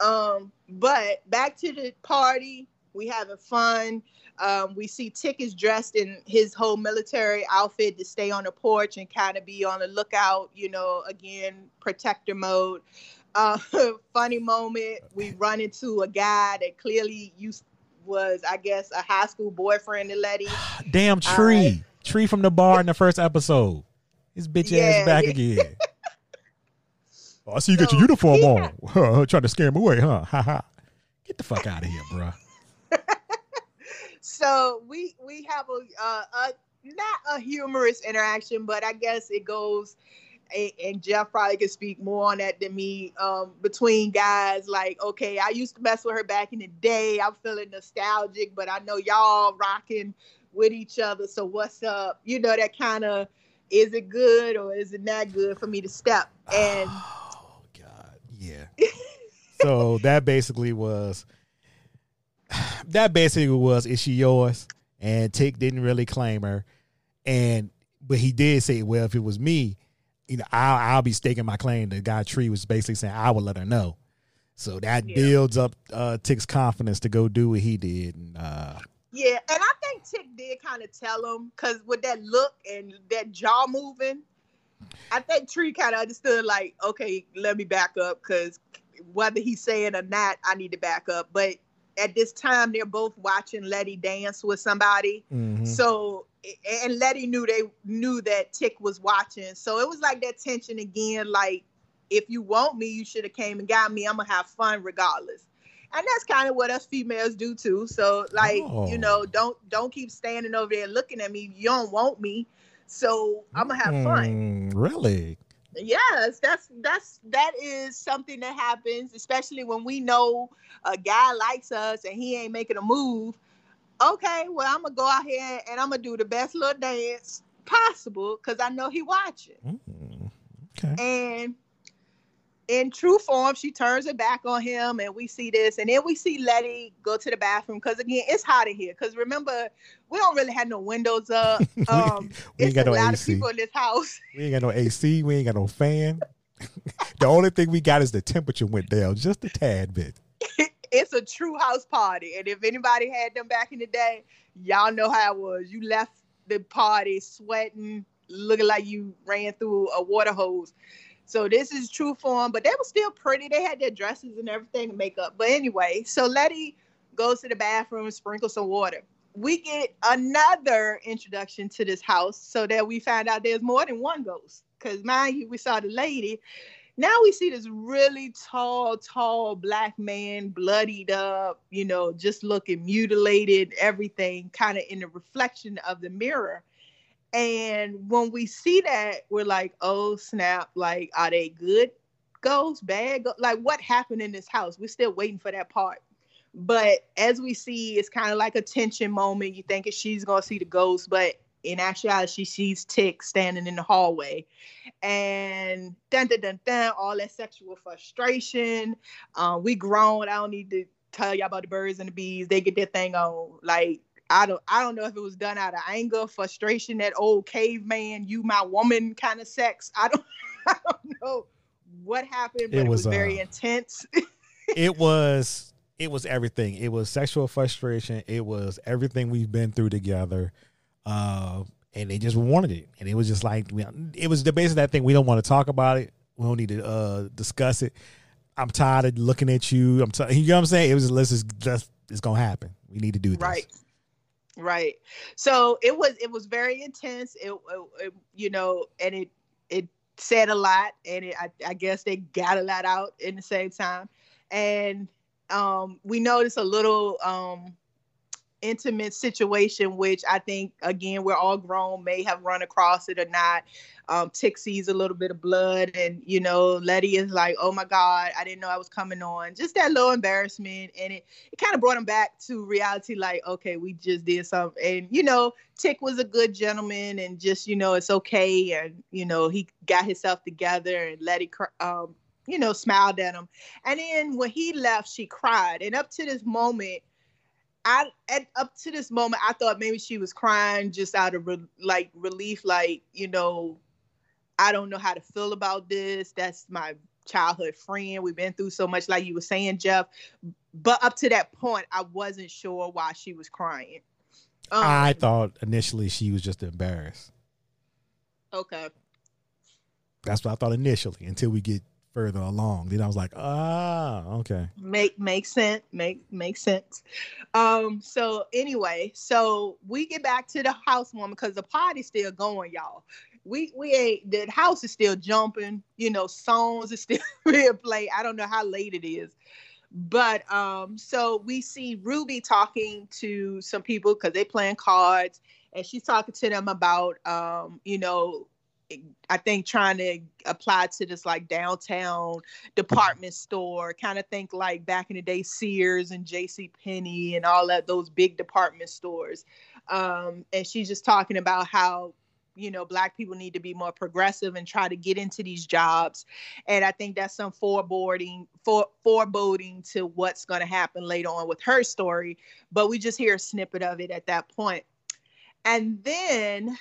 Um, but back to the party, we having fun. Um, we see Tick is dressed in his whole military outfit to stay on the porch and kind of be on the lookout, you know, again, protector mode. Uh, (laughs) funny moment, we run into a guy that clearly used was, I guess, a high school boyfriend to Letty. (gasps) Damn tree. Tree from the bar in the first episode. His bitch Yeah, ass back yeah. again. (laughs) Oh, I see you got So, your uniform on. (laughs) Trying to scare him away, huh? Ha ha. Get the fuck out of here, bro. So we we have a, uh, a not a humorous interaction, but I guess it goes. And Jeff probably could speak more on that than me. Um, between guys, like, okay, I used to mess with her back in the day. I'm feeling nostalgic, but I know y'all rocking with each other. So what's up? You know that kind of is it good or is it not good for me to step? And oh god, yeah. so that basically was (sighs) that basically was is she yours? And Tick didn't really claim her, and but he did say, well, if it was me, you know, I'll I'll be staking my claim. The guy Tree was basically saying I would let her know. So that Yeah. builds up uh, Tick's confidence to go do what he did. And uh, Yeah, and I think Tick did kind of tell him because with that look and that jaw moving, I think Tree kind of understood like, okay, let me back up because whether he's saying or not, I need to back up. But at this time, they're both watching Letty dance with somebody, mhm. so and Letty knew they knew that Tick was watching, so it was like that tension again. Like, if you want me, you should have came and got me. I'm gonna have fun regardless. And that's kind of what us females do too. So like, Oh. you know, don't don't keep standing over there looking at me. You don't want me. So I'm gonna have fun. Mm, Really? Yes, that's that's that is something that happens, especially when we know a guy likes us and he ain't making a move. okay, well, I'm gonna go out here and I'm gonna do the best little dance possible because I know he watching. Mm, okay. And in true form, she turns her back on him, and we see this, and then we see Letty go to the bathroom because again, it's hot in here. Because remember, we don't really have no windows up. (laughs) Um, we ain't got a no lot AC. of people in this house. We ain't got no AC. We ain't got no fan. (laughs) the only thing we got is the temperature went down just a tad bit. (laughs) it's a true house party, and if anybody had them back in the day, y'all know how it was. You left the party sweating, looking like you ran through a water hose. So this is true form, but they were still pretty. They had their dresses and everything and makeup. But anyway, so Letty goes to the bathroom and sprinkles some water. We get another introduction to this house so that we find out there's more than one ghost. Because mind you, we saw the lady. Now we see this really tall, tall black man, bloodied up, you know, just looking mutilated, everything kind of in the reflection of the mirror. And when we see that, we're like, oh snap, like, are they good ghosts, bad ghosts? Like, what happened in this house? We're still waiting for that part. But as we see, it's kind of like a tension moment. You think she's gonna see the ghost, but in actuality, she sees Tick standing in the hallway. And dun dun dun dun, all that sexual frustration. Uh, we grown. I don't need to tell y'all about the birds and the bees. They get their thing on. Like I don't I don't know if it was done out of anger, frustration, that old caveman, you my woman kind of sex. I don't (laughs) I don't know what happened, but It it, was, was, very uh, intense. (laughs) It was it was everything. It was sexual frustration. It was everything we've been through together. Uh, and they just wanted it. And it was just like we- it was the base of that thing. We don't want to talk about it. We don't need to uh, discuss it. I'm tired of looking at you. I'm tired. You know what I'm saying? It was let's just just it's gonna happen. We need to do this. right right. So it was it was very intense. It, it- it- you know and it it said a lot and it, I, I guess they got a lot out in the same time. And um we noticed a little um intimate situation which i think again we're all grown may have run across it or not. Um tick sees a little bit of blood and you know letty is like oh my god i didn't know i was coming on. Just that little embarrassment and it it kind of brought him back to reality like okay we just did something. And you know tick was a good gentleman and just you know it's okay and you know he got himself together and letty um you know smiled at him. And then when he left she cried. And up to this moment I at, up to this moment I thought maybe she was crying just out of re- like relief like you know I don't know how to feel about this. That's my childhood friend. We've been through so much like you were saying Jeff. But up to that point I wasn't sure why she was crying. Um, I thought initially she was just embarrassed. okay. That's what I thought initially until we get further along. Then I was like, ah, okay. make make sense make make sense um so anyway so we get back to the housewarming because the party's still going y'all we we ain't the house is still jumping you know songs is (laughs) still being played i don't know how late it is but um so we see ruby talking to some people because they playing cards and she's talking to them about um you know I think trying to apply to this like downtown department store, kind of think like back in the day Sears and J.C. Penney and all that those big department stores. Um, and she's just talking about how you know black people need to be more progressive and try to get into these jobs and i think that's some foreboding for foreboding to what's going to happen later on with her story but we just hear a snippet of it at that point and then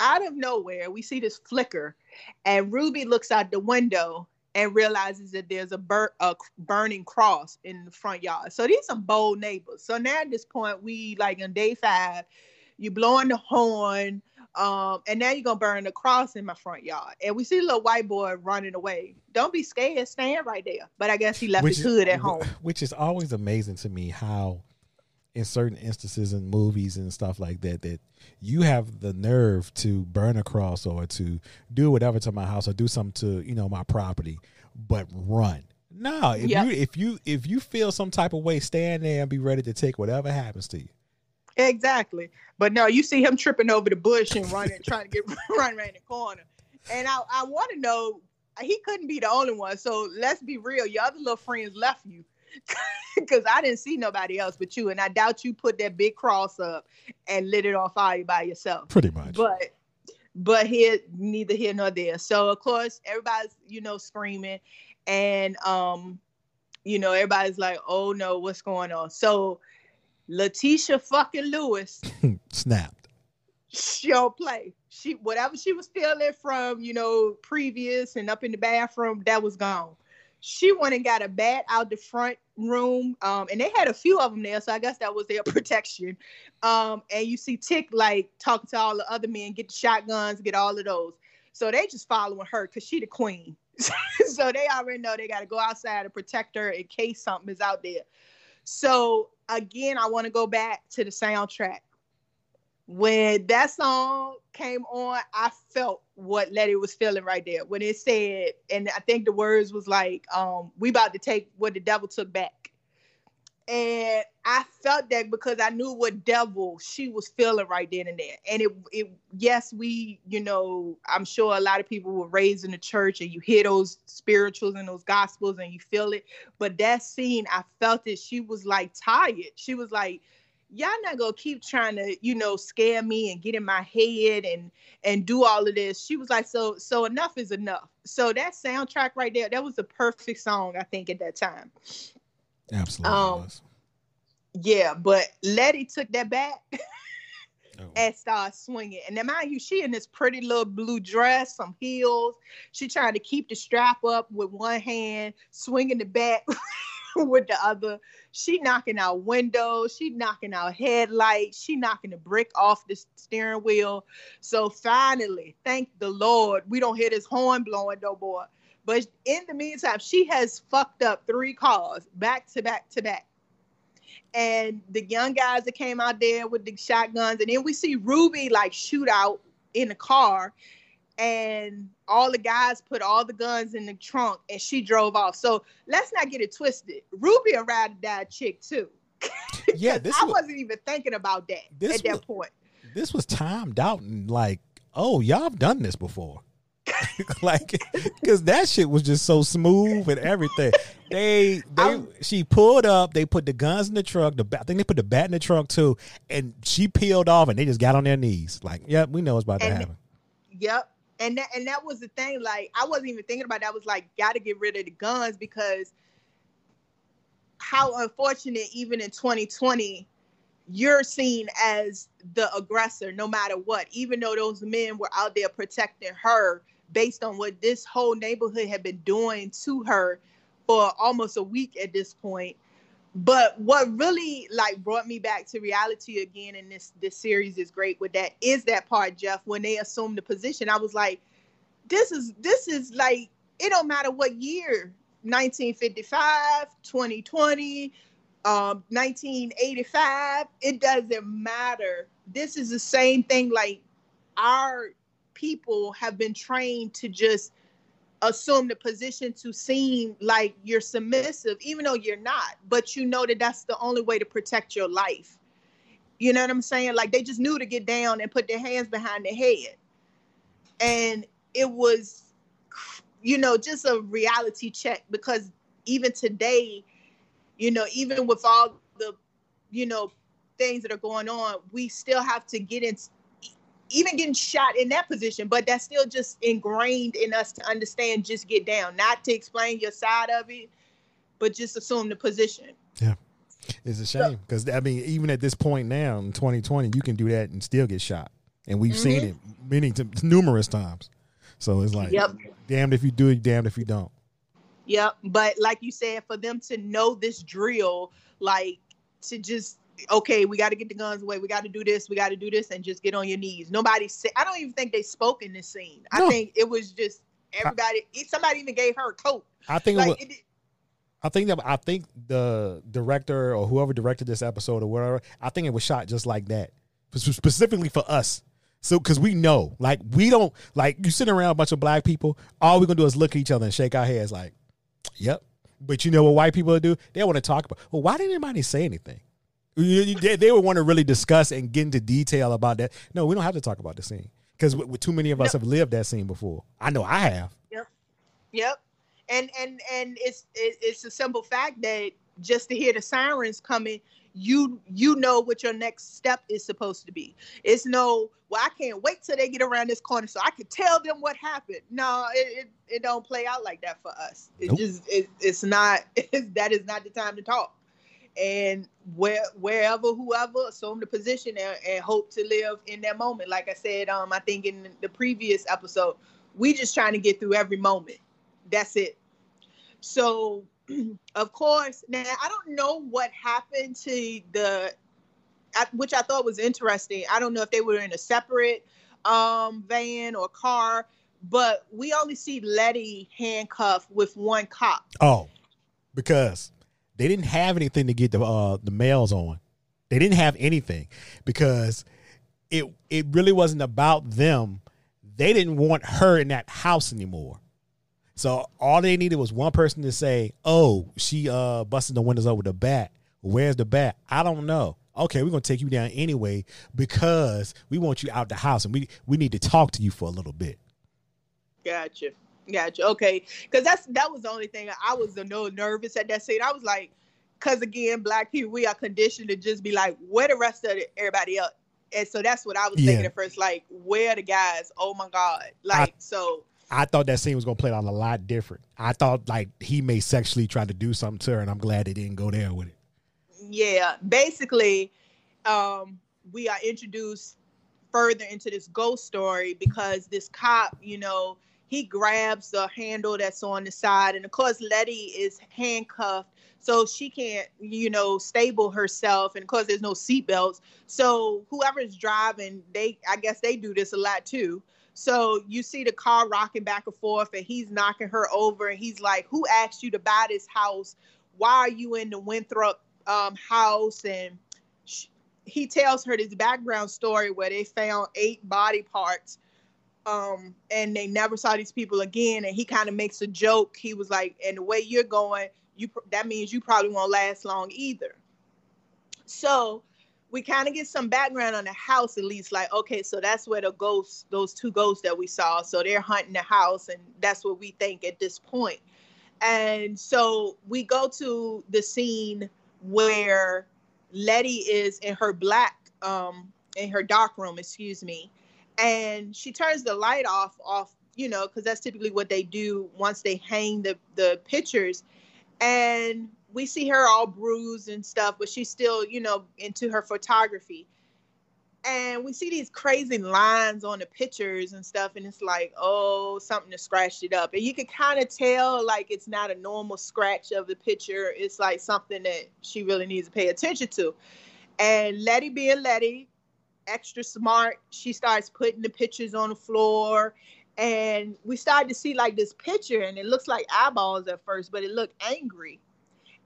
out of nowhere, we see this flicker, and Ruby looks out the window and realizes that there's a, bur- a burning cross in the front yard. So these are bold neighbors. So now at this point, we like on day five, you're blowing the horn, um, and now you're gonna burn the cross in my front yard. And we see a little white boy running away. Don't be scared, stand right there. But I guess he left his is- hood at home. Which is always amazing to me how in certain instances in movies and stuff like that that you have the nerve to burn a cross or to do whatever to my house or do something to, you know, my property, but run. No, if Yep. you if you if you feel some type of way, stand there and be ready to take whatever happens to you. Exactly. But no, you see him tripping over the bush and running, trying to get (laughs) run around the corner. And I, I want to know, he couldn't be the only one. So let's be real. Your other little friends left you. (laughs) because I didn't see nobody else but you, and I doubt you put that big cross up and lit it on fire by yourself. Pretty much. But but here neither here nor there. So of course everybody's you know screaming, and um, you know everybody's like, oh no, what's going on? So Letitia fucking Lewis (laughs) Snapped. she don't play. She whatever she was feeling from you know previous and up in the bathroom that was gone. She went and got a bat out the front room, um, and they had a few of them there, so I guess that was their (laughs) protection. Um, and you see Tick like talking to all the other men, get the shotguns, get all of those. So they just following her because she the queen. (laughs) so they already know they got to go outside and protect her in case something is out there. So again, I want to go back to the soundtrack. When that song came on, I felt what Letty was feeling right there. When it said, and I think the words was like, um, we about to take what the devil took back. And I felt that because I knew what devil she was feeling right then and there. And it it yes, we, you know, I'm sure a lot of people were raised in the church and you hear those spirituals and those gospels and you feel it. But that scene, I felt that she was like tired. She was like, y'all not gonna keep trying to you know scare me and get in my head and and do all of this. She was like so so enough is enough. So that soundtrack right there that was the perfect song i think at that time. Absolutely. Um, yeah but letty took that back Oh. (laughs) and started swinging. And then mind you she in this pretty little blue dress some heels. She trying to keep the strap up with one hand swinging the bat (laughs) with the other she knocking out windows. She knocking out headlights. She knocking the brick off the steering wheel. So finally thank the lord we don't hear this horn blowing no more. But in the meantime she has fucked up three cars back to back to back. And the young guys that came out there with the shotguns and then we see ruby like shoot out in the car and all the guys put all the guns in the trunk and she drove off so let's not get it twisted ruby a ride or die chick too (laughs) yeah, this i was- wasn't even thinking about that This at that was- point This was timed out and like, oh, y'all have done this before. (laughs) like, because that shit was just so smooth and everything. They, they, I'm- she pulled up. They put the guns in the truck. The ba- I think they put the bat in the truck too, and she peeled off, and they just got on their knees. Like, yep, we know what's about to happen. Yep. And that and that was the thing. Like I wasn't even thinking about that. I was like, gotta get rid of the guns because how unfortunate even in 2020 you're seen as the aggressor no matter what even though those men were out there protecting her based on what this whole neighborhood had been doing to her for almost a week at this point but what really like brought me back to reality again in this this series is great with that is that part jeff when they assumed the position. I was like this is this is like it don't matter what year 1955 2020 um 1985 it doesn't matter. This is the same thing like our people have been trained to just assume the position to seem like you're submissive even though you're not but you know that that's the only way to protect your life. You know what i'm saying? Like they just knew to get down and put their hands behind their head. And it was you know just a reality check because even today you know even with all the you know things that are going on we still have to get in even getting shot in that position but that's still just ingrained in us to understand just get down not to explain your side of it but just assume the position Yeah. It's a shame because I mean, even at this point now in 2020, you can do that and still get shot, and we've seen mm-hmm. it many t- numerous times. So it's like, Yep. damned if you do it, damned if you don't. Yep. But like you said, for them to know this drill, like to just okay, we got to get the guns away. We got to do this. We got to do this, and just get on your knees. Nobody said. I don't even think they spoke in this scene. No. I think it was just everybody. somebody even gave her a coat. I think it was, it, I think that I think the director or whoever directed this episode or whatever, I think it was shot just like that, specifically for us. So, because we know, like, we don't like you sitting around a bunch of black people. All we're gonna do is look at each other and shake our heads, like, "Yep." But you know what white people do? They want to talk about. Well, why didn't anybody say anything? They, they would want to really discuss and get into detail about that. No, we don't have to talk about the scene because too many of us have lived that scene before. I know I have. Yep. Yep. And and and it's it's a simple fact that just to hear the sirens coming, you you know what your next step is supposed to be. It's no, well, I can't wait till they get around this corner so I can tell them what happened. No, it it, it don't play out like that for us. It Nope. just it, it's not it's, (laughs) that is not the time to talk. And where wherever whoever assume the position and, and hope to live in that moment. Like I said, um, I think in the previous episode, we just trying to get through every moment. That's it. So (clears throat) of course, now I don't know what happened to the, which I thought was interesting. I don't know if they were in a separate um, van or car, but we only see Letty handcuffed with one cop. Oh, because they didn't have anything to get the uh, the males on. They didn't have anything because it it really wasn't about them. They didn't want her in that house anymore. So all they needed was one person to say, "Oh, she uh busted the windows up with a bat. Where's the bat? I don't know. Okay, we're gonna take you down anyway because we want you out the house and we we need to talk to you for a little bit." Gotcha. Gotcha. Okay. Because that's that was the only thing I was a little nervous at that scene. I was like, because again, black people, we are conditioned to just be like, where the rest of the, everybody else? And so that's what I was Yeah. thinking at first, like, where the guys? Oh my God. Like, so I thought that scene was gonna play out a lot different. I thought like he may sexually try to do something to her, and I'm glad they didn't go there with it. yeah, basically, um, we are introduced further into this ghost story because this cop, you know, he grabs the handle that's on the side, and of course, Letty is handcuffed, so she can't, you know, stable herself, and of course, there's no seatbelts. So whoever's driving, they, I guess, they do this a lot too. So you see the car rocking back and forth, and he's knocking her over, and he's like, "Who asked you to buy this house? Why are you in the Winthrop um, house?" And sh- he tells her this background story where they found eight body parts, um, and they never saw these people again. And he kind of makes a joke. He was like, "And the way you're going, you that means you probably won't last long either." So we kind of get some background on the house at least like okay so that's where the ghosts those two ghosts that we saw so they're hunting the house and that's what we think at this point. point and so we go to the scene where letty is in her black um in her dark room excuse me and she turns the light off off you know because that's typically what they do once they hang the the pictures and we see her all bruised and stuff, but she's still, you know, into her photography. And we see these crazy lines on the pictures and stuff, and it's like, oh, something to scratch it up. And you can kind of tell, like, it's not a normal scratch of the picture. It's like something that she really needs to pay attention to. And Letty being Letty, extra smart, she starts putting the pictures on the floor. And we started to see like this picture, and it looks like eyeballs at first, but it looked angry.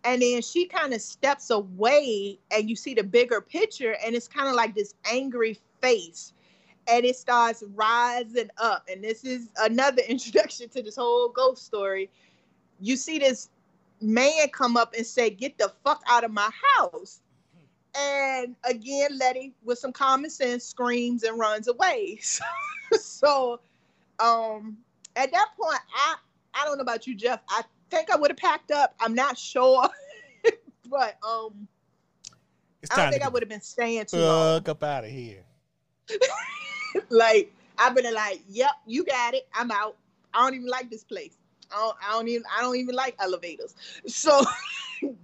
And then she kind of steps away and you see the bigger picture and it's kind of like this angry face. And it starts rising up. And this is another (laughs) introduction to this whole ghost story. You see this man come up and say get the fuck out of my house and again letty with some common sense screams and runs away (laughs) so um at that point i i don't know about you jeff i think I would have packed up. I'm not sure, (laughs) but um, I don't think I would have been staying too long. fuck up out of here. (laughs) like I've been like, "Yep, you got it. I'm out. I don't even like this place. I don't, I don't even I don't even like elevators." So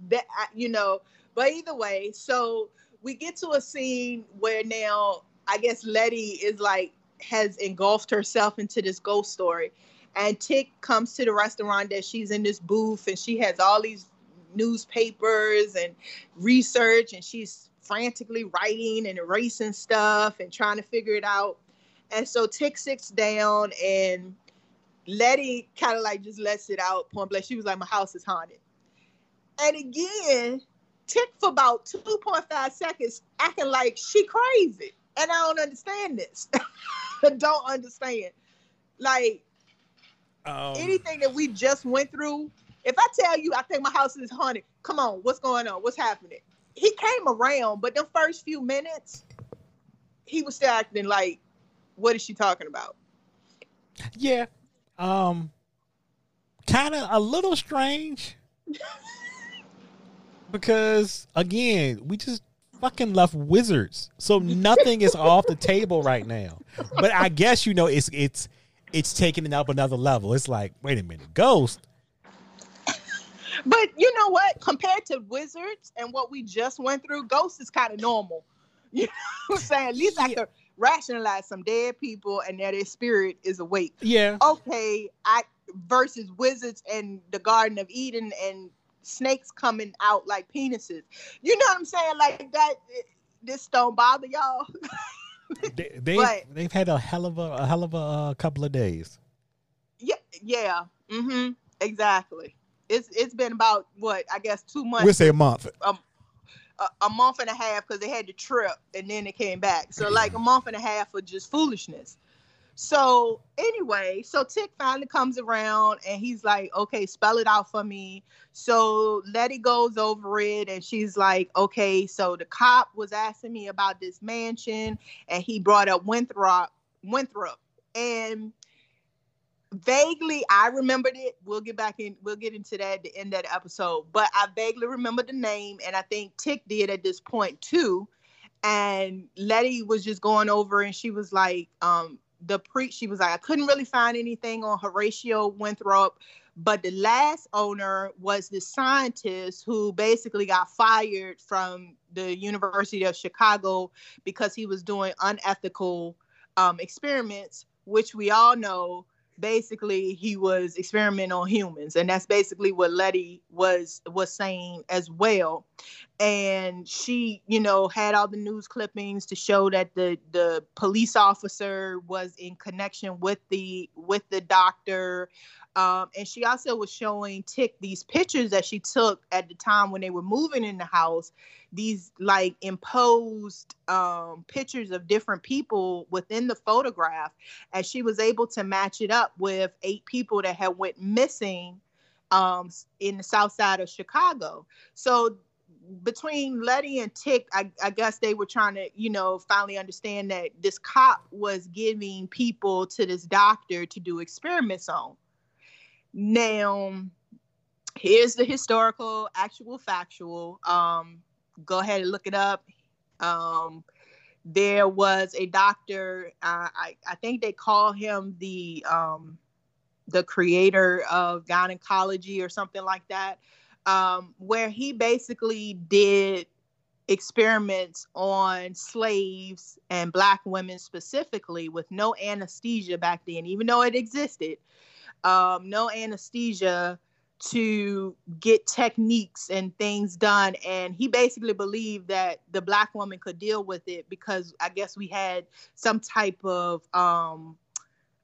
that you know, but either way, so we get to a scene where now I guess Letty is like has engulfed herself into this ghost story. And Tick comes to the restaurant that she's in this booth and she has all these newspapers and research and she's frantically writing and erasing stuff and trying to figure it out. And so Tick sits down and Letty kind of like just lets it out point blank. She was like, My house is haunted. And again, Tick for about 2.5 seconds acting like she crazy. And I don't understand this. (laughs) Don't understand. Like Um, anything that we just went through, if I tell you I think my house is haunted, come on, what's going on? What's happening? He came around, but the first few minutes, he was still acting like, what is she talking about? yeah. Um, kind of a little strange. (laughs) because again, we just fucking left wizards, so nothing is off the table right now. But I guess you know it's it's it's taking it up another level. It's like, wait a minute, Ghost. But you know what? Compared to Wizards and what we just went through, Ghost is kind of normal. (laughs) You know what I'm saying? At least I Yeah. could rationalize some dead people and that their spirit is awake. Yeah, Okay, I versus Wizards and the Garden of Eden and snakes coming out like penises. You know what I'm saying? Like that. This don't bother y'all. (laughs) they, they But- they've had a hell of a, a hell of a uh, couple of days. Yeah, yeah. Mm-hmm. Exactly. It's it's been about what I guess two months. We'll say a month. a, a month and a half because they had the trip and then they came back. So like a month and a half of just foolishness. So anyway, so Tick finally comes around and he's like, okay, spell it out for me. So Letty goes over it and she's like, okay, so the cop was asking me about this mansion and he brought up Winthrop, Winthrop. And vaguely I remembered it. We'll get back in, we'll get into that at the end of the episode. But I vaguely remember the name, and I think Tick did at this point too. And Letty was just going over and she was like, um, the pre she was like, I couldn't really find anything on Horatio Winthrop, but the last owner was the scientist who basically got fired from the University of Chicago because he was doing unethical um, experiments, which we all know basically he was experimenting on humans. And that's basically what letty was was saying as well and she you know had all the news clippings to show that the the police officer was in connection with the with the doctor. Um, and she also was showing tick these pictures that she took at the time when they were moving in the house these like imposed um, pictures of different people within the photograph. And she was able to match it up with eight people that had went missing um, in the south side of chicago. So between letty and tick I, I guess they were trying to you know finally understand that this cop was giving people to this doctor to do experiments on. Now here's the historical actual factual. Um go ahead and look it up. Um there was a doctor uh, I, I think they call him the um the creator of gynecology or something like that um where he basically did experiments on slaves and black women specifically with no anesthesia back then even though it existed um, no anesthesia to get techniques and things done. And he basically believed that the black woman could deal with it because i guess we had some type of um,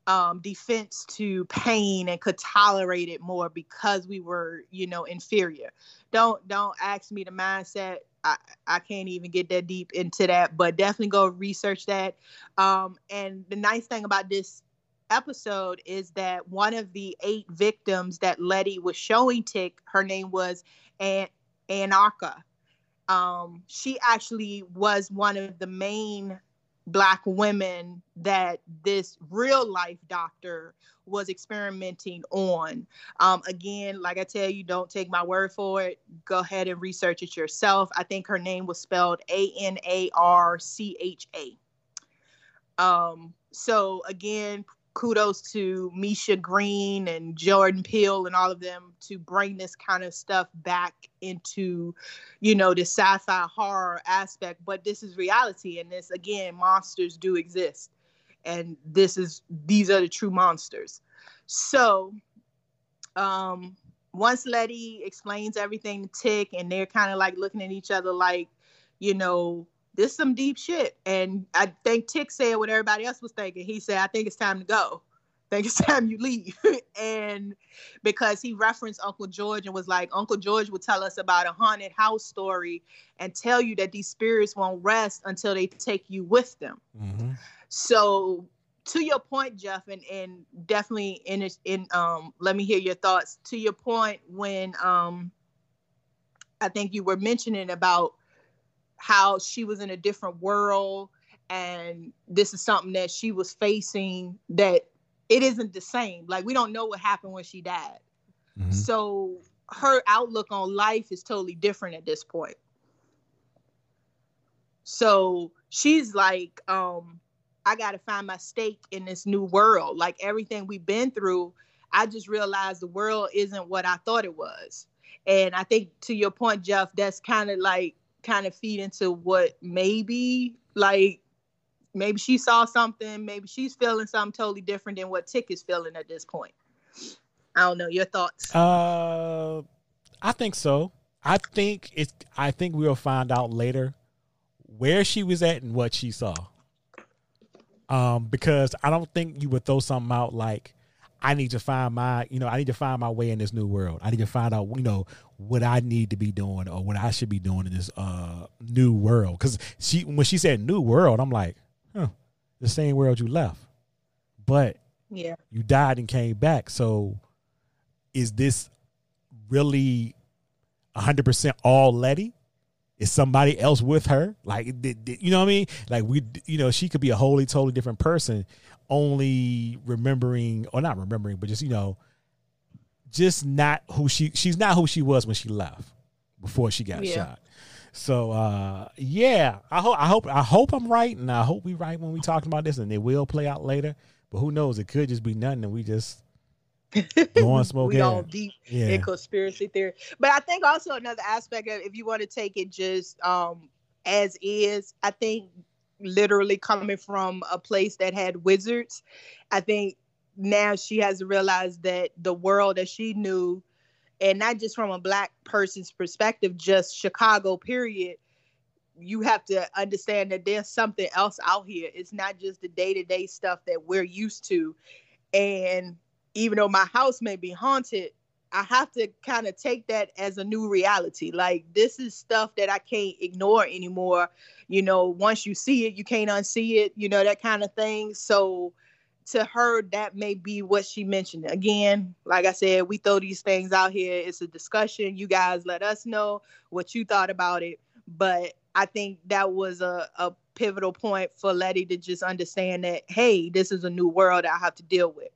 um, defense to pain and could tolerate it more because we were you know inferior. Don't don't ask me the mindset. I, I can't even get that deep into that but definitely go research that. Um, and the nice thing about this episode is that one of the eight victims that Letty was showing Tick, her name was An- Anarcha. Um, she actually was one of the main black women that this real life doctor was experimenting on. Um, again, like I tell you, don't take my word for it. Go ahead and research it yourself. I think her name was spelled A N A R C H A. Um, so again, kudos to Misha Green and Jordan Peele and all of them to bring this kind of stuff back into, you know, the sci-fi horror aspect. But this is reality, and this again, monsters do exist, and this is these are the true monsters. So, um, once Letty explains everything to Tick, and they're kind of like looking at each other like, you know, this some deep shit. And I think Tick said what everybody else was thinking. He said, I think it's time to go. I think it's (laughs) time you leave. (laughs) and because he referenced Uncle George and was like, Uncle George would tell us about a haunted house story and tell you that these spirits won't rest until they take you with them. Mm-hmm. So to your point, Jeff, and, and definitely in in um let me hear your thoughts. To your point when um I think you were mentioning about how she was in a different world and this is something that she was facing that it isn't the same like we don't know what happened when she died Mm-hmm. so her outlook on life is totally different at this point. So she's like, um, I got to find my stake in this new world. Like everything we've been through, I just realized the world isn't what I thought it was. And I think to your point, Jeff, that's kind of like kind of feed into what maybe like maybe she saw something, maybe she's feeling something totally different than what Tick is feeling at this point. I don't know your thoughts. Uh, I think so. I think it's. I think we'll find out later where she was at and what she saw. Um, because I don't think you would throw something out like, I need to find my, you know, I need to find my way in this new world. I need to find out, you know, what I need to be doing or what I should be doing in this uh new world. Because she, when she said new world, I'm like, huh, the same world you left, but yeah, you died and came back. So, is this really 100 percent all Letty? is somebody else with her like did you know what i mean like we you know she could be a wholly totally different person only remembering or not remembering but just you know just not who she she's not who she was when she left before she got yeah. shot so uh yeah i hope i hope i hope i'm right and i hope we right when we talking about this and it will play out later but who knows it could just be nothing and we just (laughs) Blowing smoke. we all deep yeah. in conspiracy theory. But I think also another aspect of if you want to take it just um as is, I think literally coming from a place that had wizards, I think now she has realized that the world that she knew, and not just from a black person's perspective, just Chicago, period. You have to understand that there's something else out here. It's not just the day to day stuff that we're used to. And even though my house may be haunted, I have to kind of take that as a new reality. Like this is stuff that I can't ignore anymore. You know, once you see it, you can't unsee it, you know, that kind of thing. So to her, that may be what she mentioned. Again, like I said, we throw these things out here. It's a discussion. You guys let us know what you thought about it. But I think that was a, a pivotal point for Letty to just understand that, hey, this is a new world I have to deal with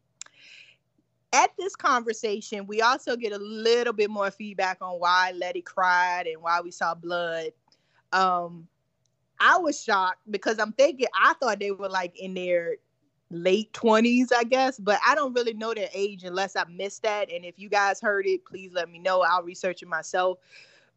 at this conversation, we also get a little bit more feedback on why Letty cried and why we saw blood. Um, I was shocked because I'm thinking I thought they were like in their late 20s, I guess, but I don't really know their age unless I missed that. And if you guys heard it, please let me know. I'll research it myself.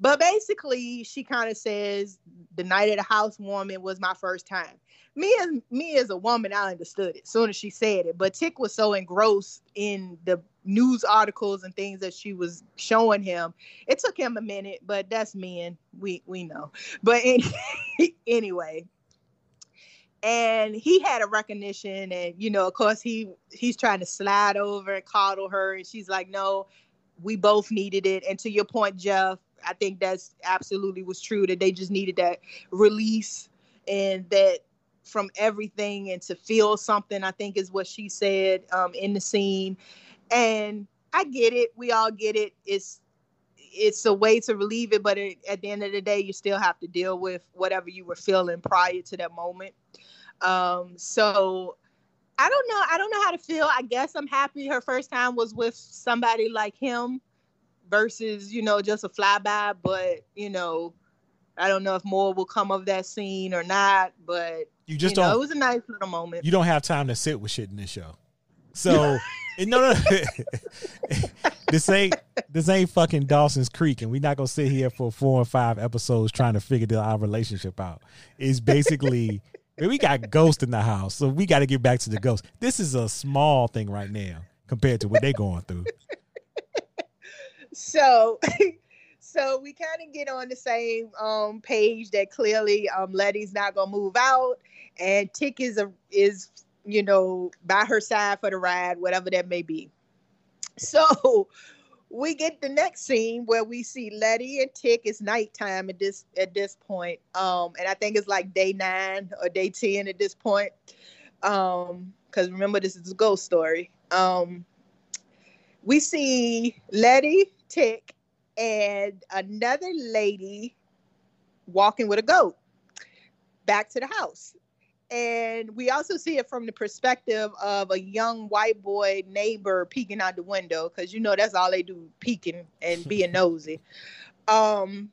But basically, she kind of says the night of the housewarming was my first time. Me as me as a woman, I understood it as soon as she said it. But Tick was so engrossed in the news articles and things that she was showing him. It took him a minute, but that's men. We we know. But (laughs) anyway, and he had a recognition, and you know, of course, he he's trying to slide over and coddle her, and she's like, "No, we both needed it." And to your point, Jeff, I think that's absolutely was true that they just needed that release and that from everything and to feel something. I think is what she said um, in the scene, and I get it. We all get it. It's it's a way to relieve it, but it, at the end of the day, you still have to deal with whatever you were feeling prior to that moment. Um, so I don't know. I don't know how to feel. I guess I'm happy her first time was with somebody like him versus you know just a flyby. But you know, I don't know if more will come of that scene or not. But you just you don't. It was a nice little moment. You don't have time to sit with shit in this show. So (laughs) no, no, (laughs) this ain't this ain't fucking Dawson's Creek, and we're not gonna sit here for four or five episodes trying to figure our relationship out. It's basically we got ghosts in the house, so we got to get back to the ghost. This is a small thing right now compared to what they're going through so (laughs) so we kind of get on the same um, page that clearly um, Letty's not gonna move out, and Tick is a is you know by her side for the ride, whatever that may be. (laughs) So we get the next scene where we see Letty and Tick. It's nighttime at this at this point, um, and I think it's like day nine or day ten at this point. Um, because remember this is a ghost story. Um, we see Letty tick and another lady walking with a goat back to the house. And we also see it from the perspective of a young white boy neighbor peeking out the window because you know that's all they do peeking and being (laughs) nosy. Um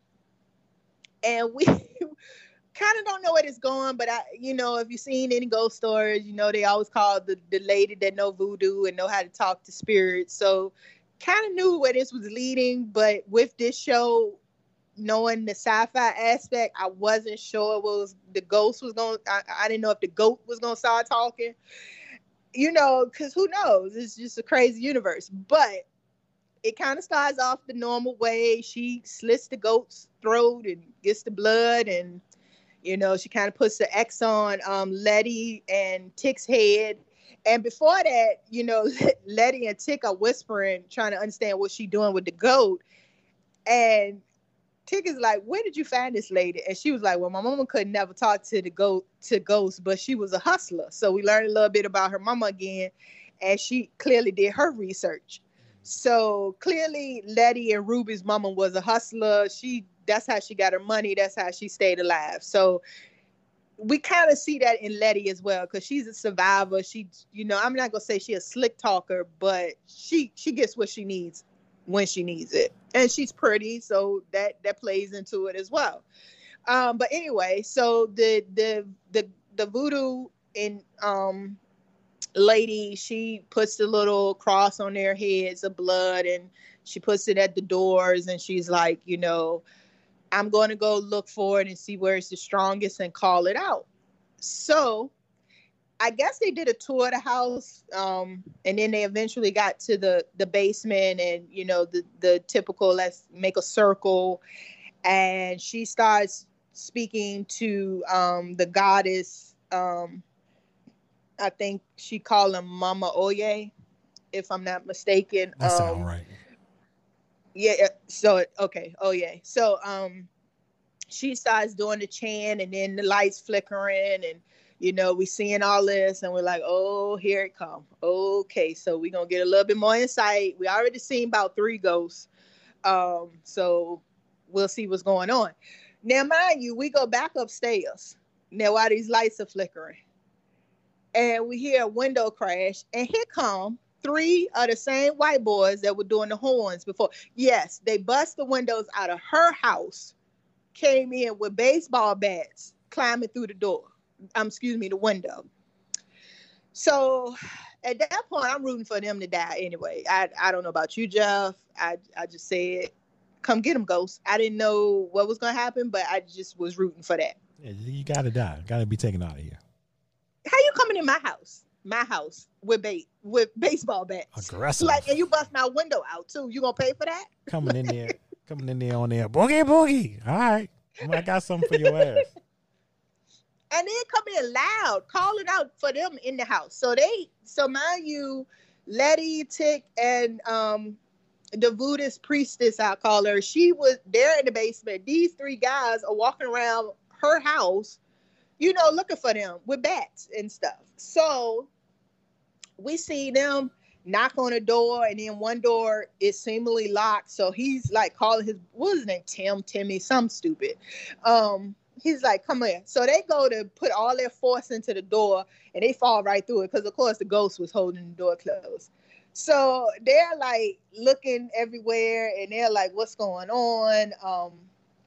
and we (laughs) kind of don't know where it's going but i you know if you've seen any ghost stories you know they always call the, the lady that know voodoo and know how to talk to spirits. So kind of knew where this was leading but with this show knowing the sci-fi aspect, I wasn't sure was the ghost was going. I, I didn't know if the goat was going to start talking. You know, because who knows? It's just a crazy universe. But it kind of starts off the normal way. She slits the goat's throat and gets the blood, and you know, she kind of puts the X on um, Letty and Tick's head. And before that, you know, (laughs) Letty and Tick are whispering, trying to understand what she's doing with the goat. And Tick is like, where did you find this lady? And she was like, well, my mama could never talk to the goat to ghosts, but she was a hustler. So we learned a little bit about her mama again, and she clearly did her research. So clearly, Letty and Ruby's mama was a hustler. She that's how she got her money. That's how she stayed alive. So we kind of see that in Letty as well because she's a survivor. She, you know, I'm not gonna say she's a slick talker, but she she gets what she needs when she needs it. And she's pretty so that that plays into it as well. Um but anyway so the the the the voodoo in um lady she puts the little cross on their heads of blood and she puts it at the doors and she's like you know i'm going to go look for it and see where it's the strongest and call it out. So I guess they did a tour of the house, um, and then they eventually got to the the basement, and you know the the typical let's make a circle, and she starts speaking to um, the goddess. Um, I think she called him Mama Oye, if I'm not mistaken. That um, sound right. Yeah. So okay. Oh yeah. So um, she starts doing the chant, and then the lights flickering, and you know, we seeing all this and we're like, oh, here it come. Okay, so we're gonna get a little bit more insight. We already seen about three ghosts. Um, so we'll see what's going on. Now, mind you, we go back upstairs. Now while these lights are flickering. And we hear a window crash, and here come three of the same white boys that were doing the horns before. Yes, they bust the windows out of her house, came in with baseball bats, climbing through the door um, excuse me, the window. So at that point, I'm rooting for them to die anyway. I I don't know about you, Jeff. I I just said, come get them, ghosts. I didn't know what was gonna happen, but I just was rooting for that. Yeah, you gotta die. Gotta be taken out of here. How you coming in my house? My house with bait with baseball bats. Aggressive. Like and you bust my window out too. You gonna pay for that? coming in there, coming in there on there. Boogie boogie. All right. I got something for your ass. And then come in loud, calling out for them in the house. So they, so mind you, Letty, Tick, and um, the Buddhist priestess, I call her, she was there in the basement. These three guys are walking around her house, you know, looking for them with bats and stuff. So we see them knock on a door, and then one door is seemingly locked. So he's like calling his what was his name? Tim, Timmy, some stupid. Um, he's like, come here. So they go to put all their force into the door and they fall right through it because, of course, the ghost was holding the door closed. So they're like looking everywhere and they're like, what's going on? Um,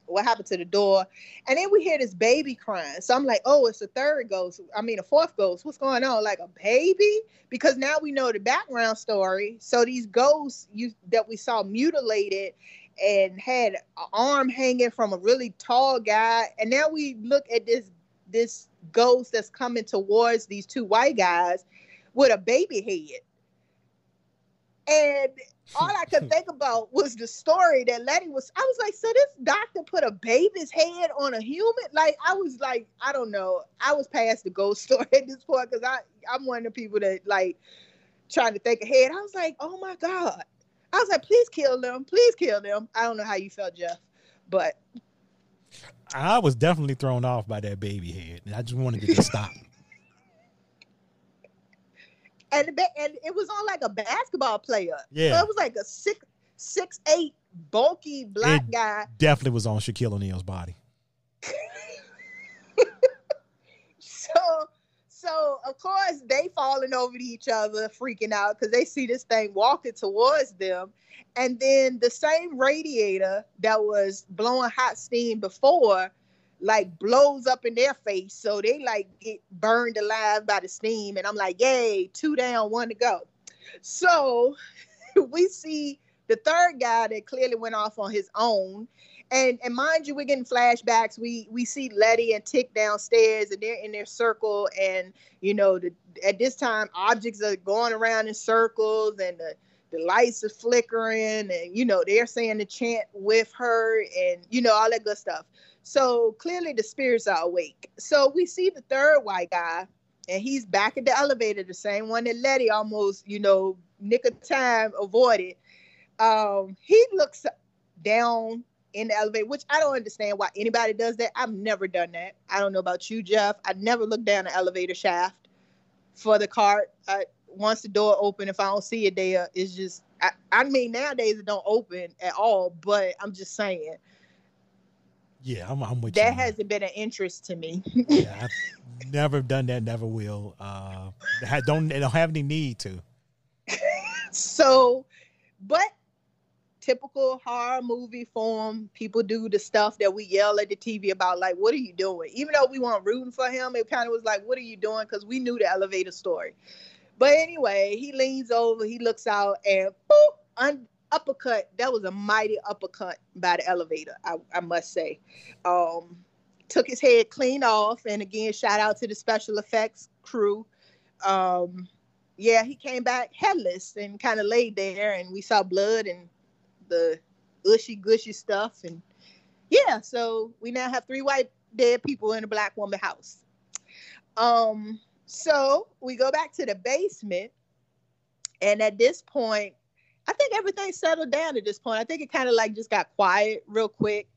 what happened to the door? And then we hear this baby crying. So I'm like, oh, it's a third ghost. I mean, a fourth ghost. What's going on? Like a baby? Because now we know the background story. So these ghosts you that we saw mutilated and had an arm hanging from a really tall guy. And now we look at this this ghost that's coming towards these two white guys with a baby head. And all I could (laughs) think about was the story that Letty was. I was like, so this doctor put a baby's head on a human? Like, I was like, I don't know. I was past the ghost (laughs) story at this point because I I'm one of the people that like trying to think ahead. I was like, oh my god, I was like, please kill them, please kill them. I don't know how you felt, Jeff, but I was definitely thrown off by that baby head, and I just wanted it to stop. (laughs) and and it was on like a basketball player. Yeah, so it was like a six six eight bulky black It guy. Definitely was on Shaquille O'Neal's body. (laughs) So so of course they falling over to each other, freaking out because they see this thing walking towards them. And then the same radiator that was blowing hot steam before, like blows up in their face. So they like get burned alive by the steam. And I'm like, yay, two down, one to go. So (laughs) we see the third guy that clearly went off on his own. And and mind you, we're getting flashbacks. We we see Letty and Tick downstairs, and they're in their circle. And you know, the, at this time, objects are going around in circles, and the the lights are flickering, and you know, they're saying the chant with her, and you know, all that good stuff. So clearly, the spirits are awake. So we see the third white guy, and he's back at the elevator, the same one that Letty almost, you know, nick of time avoided. Um, he looks down in the elevator, which I don't understand why anybody does that. I've never done that. I don't know about you, Jeff. I never look down the elevator shaft for the cart. I, once the door open, if I don't see it there, it's just. I, I mean, nowadays it don't open at all. But I'm just saying. Yeah, I'm, I'm with that you. That hasn't been an interest to me. yeah, (laughs) I've never done that. Never will. Uh, don't don't have any need to. so, but typical horror movie form, people do the stuff that we yell at the TV about, like, what are you doing? Even though we weren't rooting for him, it kind of was like, what are you doing? Because we knew the elevator story. But anyway, he leans over, he looks out, and boop, un- uppercut. That was a mighty uppercut by the elevator, I, I must say. Um, took his head clean off, and again, shout out to the special effects crew. Um, yeah, he came back headless and kind of laid there, and we saw blood and the ushy gushy stuff. And yeah, so we now have three white dead people in a black woman house. Um, so we go back to the basement, and at this point, I think everything settled down at this point. I think it kind of like just got quiet real quick,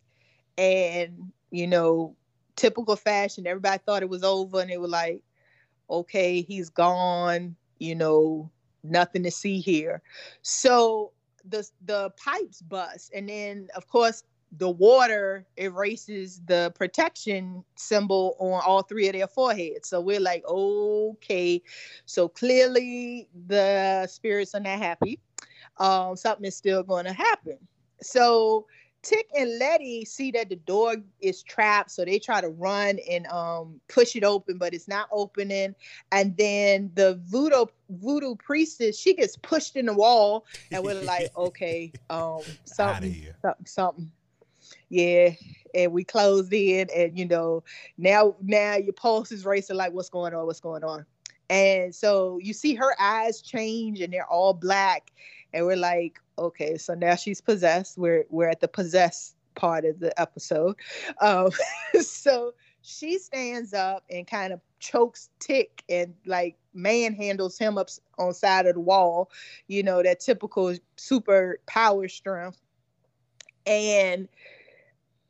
and you know, typical fashion, everybody thought it was over, and they were like, "Okay, he's gone." You know, nothing to see here. So the the pipes bust, and then of course the water erases the protection symbol on all three of their foreheads. So we're like, okay, so clearly the spirits are not happy. Um, something is still going to happen. So Tick and Letty see that the door is trapped, so they try to run and um, push it open, but it's not opening. And then the voodoo voodoo priestess she gets pushed in the wall, and we're like, (laughs) okay, um, something, something, something, yeah. And we closed in, and you know, now now your pulse is racing, like, what's going on? What's going on? And so you see her eyes change, and they're all black, and we're like, okay, so now she's possessed. We're we're at the possessed part of the episode. Um, (laughs) so she stands up and kind of chokes Tick and like manhandles him up on side of the wall. You know that typical super power strength. And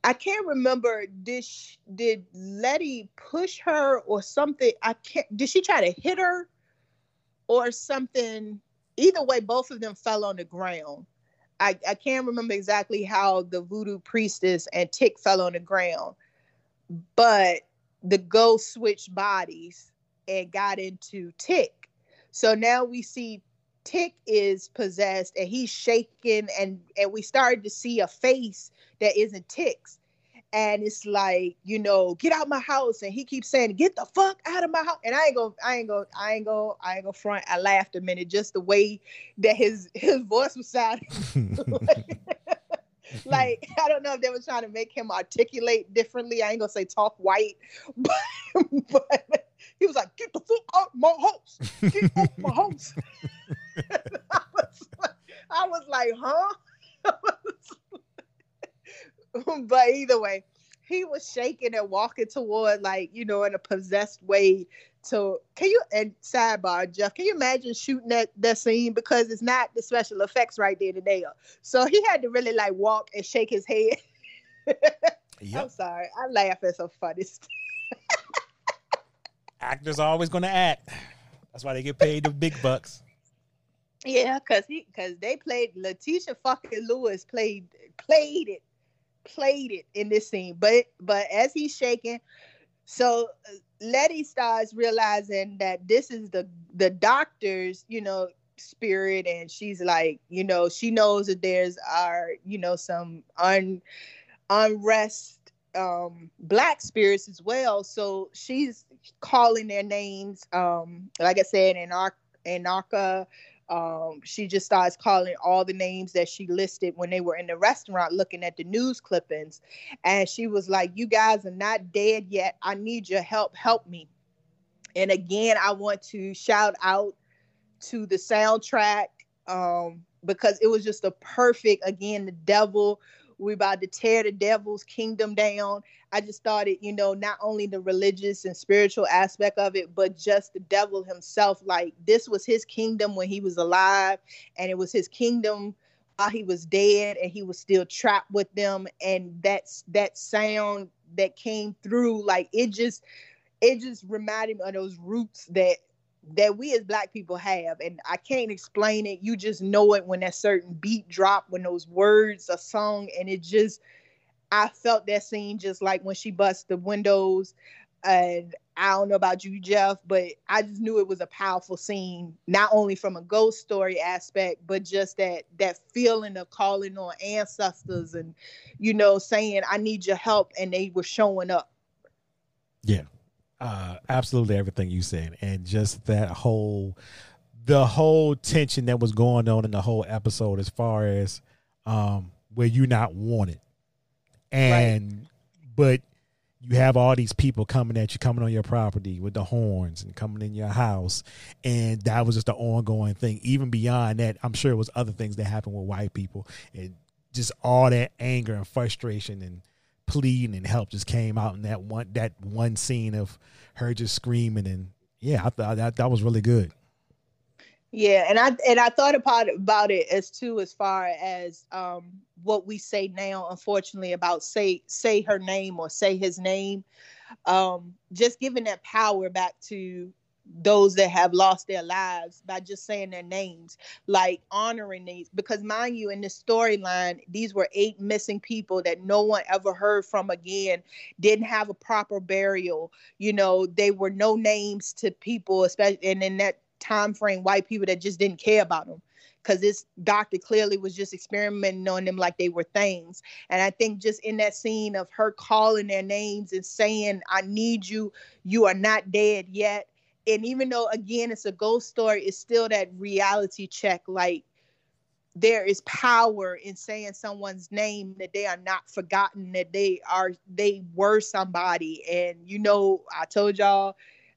I can't remember did she, did Letty push her or something? I can't. Did she try to hit her or something? Either way, both of them fell on the ground. I, I can't remember exactly how the voodoo priestess and Tick fell on the ground, but the ghost switched bodies and got into Tick. So now we see Tick is possessed and he's shaking, and and we started to see a face that isn't Tick's and it's like you know get out my house and he keeps saying get the fuck out of my house and i ain't gonna i ain't gonna i ain't gonna i ain't gonna front. I laughed a minute just the way that his his voice was sounding. (laughs) Like (laughs) i don't know if they were trying to make him articulate differently. I ain't gonna say talk white (laughs) but, but he was like get the fuck out my house. Get out my house. I, was like, I was like huh (laughs) but either way, he was shaking and walking toward like you know in a possessed way to can you and sidebar jeff can you imagine shooting that that scene? Because it's not the special effects right there today. So he had to really like walk and shake his head. (laughs) Yep. i'm sorry. I laugh at some funny (laughs) stuff. Actors are always going to act. That's why they get paid the big bucks. Yeah because he because they played letitia fucking lewis played played it played it in this scene. But but as he's shaking, so uh, Letty starts realizing that this is the the doctor's, you know, spirit, and she's like, you know, she knows that there's are, you know, some un unrest um black spirits as well. So she's calling their names, um, like I said, Anarch Anarcha, um, she just starts calling all the names that she listed when they were in the restaurant looking at the news clippings. And she was like, You guys are not dead yet. I need your help. Help me. And again, I want to shout out to the soundtrack um, because it was just a perfect, again, the devil we're about to tear the devil's kingdom down. I just started, you know, not only the religious and spiritual aspect of it, but just the devil himself. Like this was his kingdom when he was alive, and it was his kingdom while he was dead, and he was still trapped with them. And that's that sound that came through, like it just it just reminded me of those roots that that we as black people have and i can't explain it. You just know it when that certain beat drop when those words are sung and it just i felt that scene just like when she bust the windows and i don't know about you jeff but i just knew it was a powerful scene not only from a ghost story aspect but just that that feeling of calling on ancestors and you know saying i need your help and they were showing up. Yeah uh, absolutely everything you said, and just that whole, the whole tension that was going on in the whole episode, as far as um, where you're not wanted, and right. but you have all these people coming at you, coming on your property with the horns and coming in your house, and that was just the ongoing thing. Even beyond that, I'm sure it was other things that happened with white people, and just all that anger and frustration and pleading and help just came out in that one that one scene of her just screaming and yeah, I thought that that was really good. Yeah, and I and I thought about about it as too as far as um, what we say now, unfortunately, about say say her name or say his name, um, just giving that power back to those that have lost their lives by just saying their names, like honoring these. Because, mind you, in this storyline, these were eight missing people that no one ever heard from again, didn't have a proper burial. You know, they were no names to people, especially, and in that time frame, white people that just didn't care about them. Because this doctor clearly was just experimenting on them like they were things. And I think just in that scene of her calling their names and saying, I need you, you are not dead yet and even though again it's a ghost story it's still that reality check. Like there is power in saying someone's name that they are not forgotten that they are they were somebody. And you know i told y'all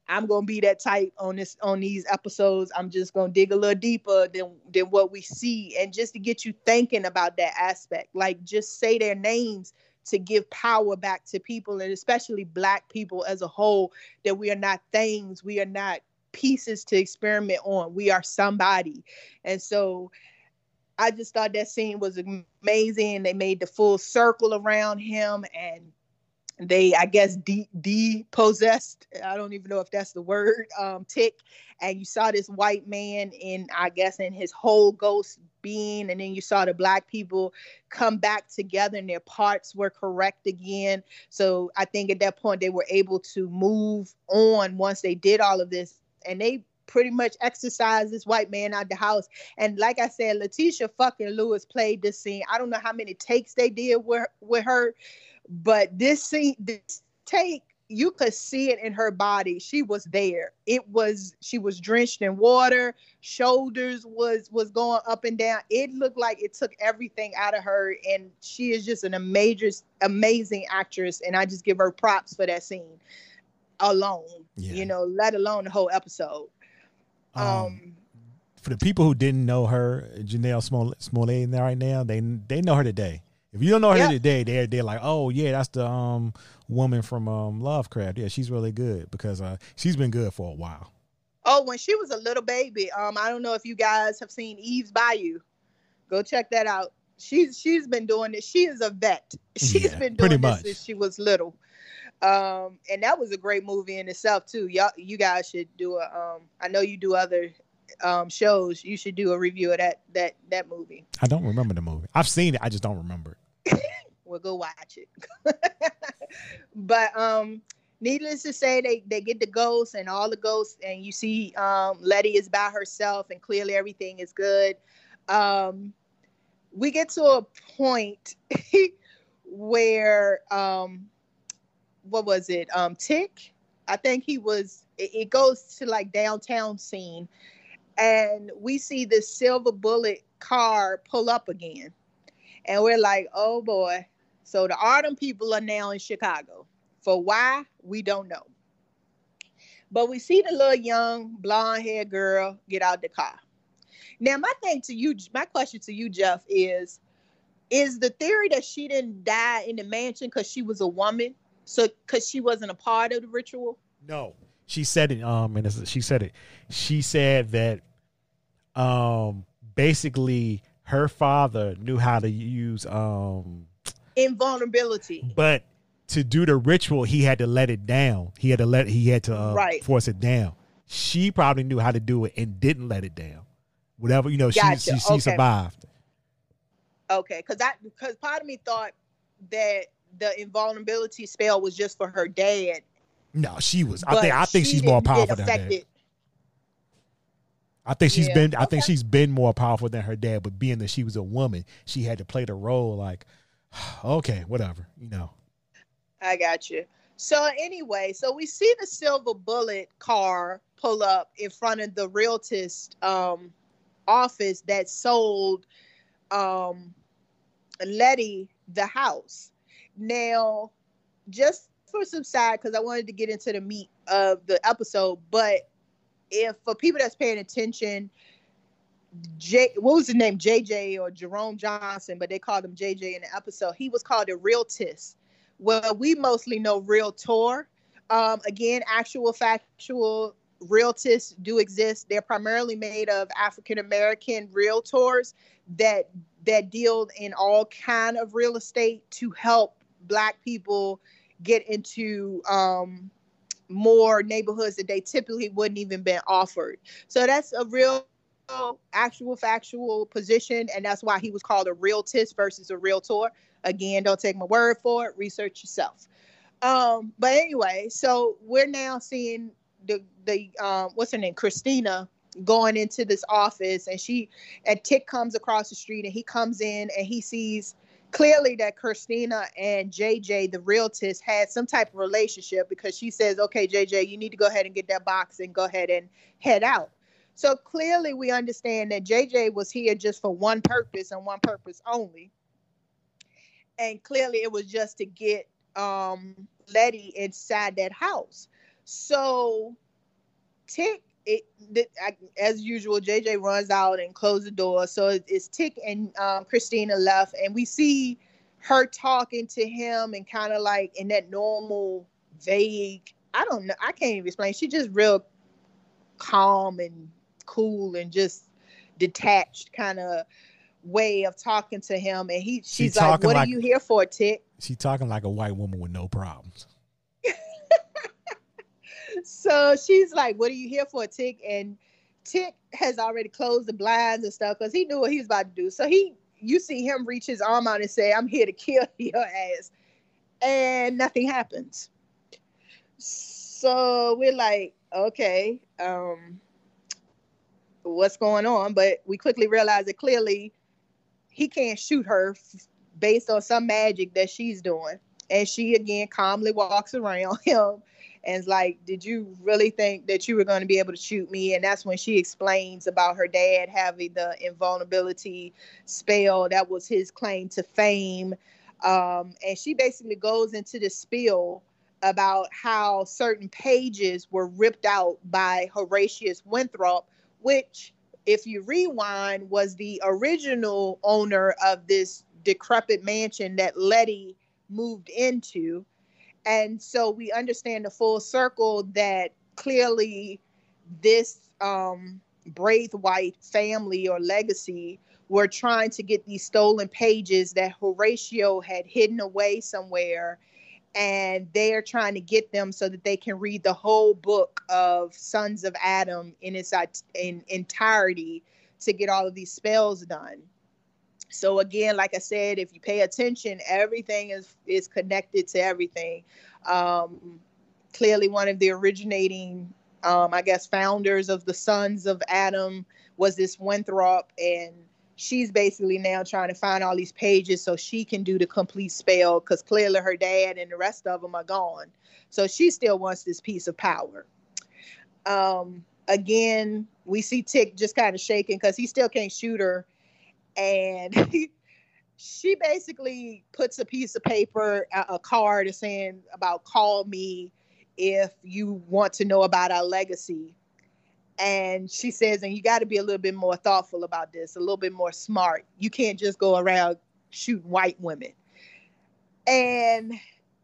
i'm gonna be that type on this on these episodes. I'm just gonna dig a little deeper than than what we see. And just to get you thinking about that aspect like just say their names to give power back to people and especially black people as a whole that we are not things we are not pieces to experiment on. We are somebody. And so i just thought that scene was amazing. They made the full circle around him and they i guess de- depossessed. I don't even know if that's the word um tick. And you saw this white man in i guess in his whole ghost being and then you saw the black people come back together and their parts were correct again so i think at that point they were able to move on once they did all of this and they pretty much exorcised this white man out the house. And like I said, Letitia fucking Lewis played this scene. I don't know how many takes they did with with her, but this scene, this take, you could see it in her body. She was there. It was she was drenched in water. Shoulders was was going up and down. It looked like it took everything out of her, and she is just an amazing, amazing actress. And I just give her props for that scene alone. Yeah. You know, let alone the whole episode. Um, um for the people who didn't know her, Janelle Smollett, right now, they they know her today. If you don't know her yep. today, they're they're like, oh yeah, that's the um woman from um Lovecraft. Yeah, she's really good because uh she's been good for a while. Oh, when she was a little baby, um, I don't know if you guys have seen Eve's Bayou. Go check that out. She's she's been doing it. She is a vet. (laughs) She's yeah, been doing this since she was little. Um, and that was a great movie in itself too. Y'all, you guys should do a. Um, I know you do other um shows. You should do a review of that that that movie. I don't remember the movie. I've seen it. I just don't remember it. (laughs) we'll go watch it. (laughs) but um, needless to say, they they get the ghosts and all the ghosts, and you see um, Letty is by herself, and clearly everything is good. Um, we get to a point (laughs) where um, what was it? Um, Tick, I think he was. It, it goes to like downtown scene, and we see this silver bullet car pull up again, and we're like, oh boy. So the autumn people are now in Chicago. For why, we don't know. But we see the little young blonde haired girl get out the car. Now, my thing to you, my question to you, Jeff, is is the theory that she didn't die in the mansion because she was a woman? So because she wasn't a part of the ritual? No. She said it, um, and she said it. She said that um basically her father knew how to use um invulnerability. But to do the ritual, he had to let it down. He had to let he had to uh, right. force it down. She probably knew how to do it and didn't let it down. Whatever you know, gotcha. she she, she okay. survived. Okay, because I because part of me thought that the invulnerability spell was just for her dad. No, she was. I think I think she's more powerful than her dad. I think she's yeah. been. I think she's been more powerful than her dad. But being that she was a woman, she had to play the role like, (sighs) okay, whatever, you know. I got you. So anyway, so we see the silver bullet car pull up in front of the realtist um, office that sold um, Letty the house. Now, just for some side, because I wanted to get into the meat of the episode, but if for people that's paying attention, J, what was his name? JJ or Jerome Johnson, but they called him JJ in the episode. He was called a realtist. Well, we mostly know realtor. Um, again, actual factual realtists do exist. They're primarily made of African American realtors that that deal in all kind of real estate to help Black people get into um, more neighborhoods that they typically wouldn't even been offered. So that's a real actual factual position and that's why he was called a realtist versus a realtor. Again don't take my word for it. Research yourself. Um but anyway so we're now seeing the the um what's her name? Christina going into this office and she and tick comes across the street and he comes in and he sees clearly that Christina and JJ, the realtist, had some type of relationship because she says, okay, JJ, you need to go ahead and get that box and go ahead and head out. So clearly we understand that JJ was here just for one purpose and one purpose only. And clearly it was just to get um, Letty inside that house. So Tick it, it, as usual, JJ runs out and closes the door. So it, it's Tick and um, Christina left, and we see her talking to him and kind of like in that normal, vague. I don't know. I can't even explain. She's just real calm and cool and just detached kind of way of talking to him. And he, she's she like, "What like, are you here for, Tick?" She's talking like a white woman with no problems so she's like, "What are you here for, Tick?" And Tick has already closed the blinds and stuff because he knew what he was about to do. So he, you see him reach his arm out and say, "I'm here to (laughs) kill your ass," and nothing happens. So we're like, okay, um, what's going on? But we quickly realize that clearly he can't shoot her based on some magic that she's doing. And she again calmly walks around (laughs) him and it's like, did you really think that you were going to be able to shoot me? And that's when she explains about her dad having the invulnerability spell. That was his claim to fame. Um, and she basically goes into the spiel about how certain pages were ripped out by Horatius Winthrop, which, if you rewind, was the original owner of this decrepit mansion that Letty moved into. And so we understand the full circle that clearly this um, Braithwhite family or legacy were trying to get these stolen pages that Horatio had hidden away somewhere. And they're trying to get them so that they can read the whole book of Sons of Adam in its in entirety to get all of these spells done. So again, like I said, if you pay attention, everything is is connected to everything. Um, clearly one of the originating, um, I guess, founders of the Sons of Adam was this Winthrop, and she's basically now trying to find all these pages so she can do the complete spell because clearly her dad and the rest of them are gone. So she still wants this piece of power. Um, again, we see Tick just kind of shaking because he still can't shoot her. And (laughs) she basically puts a piece of paper, a, card saying about call me if you want to know about our legacy. And she says and you got to be a little bit more thoughtful about this a little bit more smart. You can't just go around shooting white women. And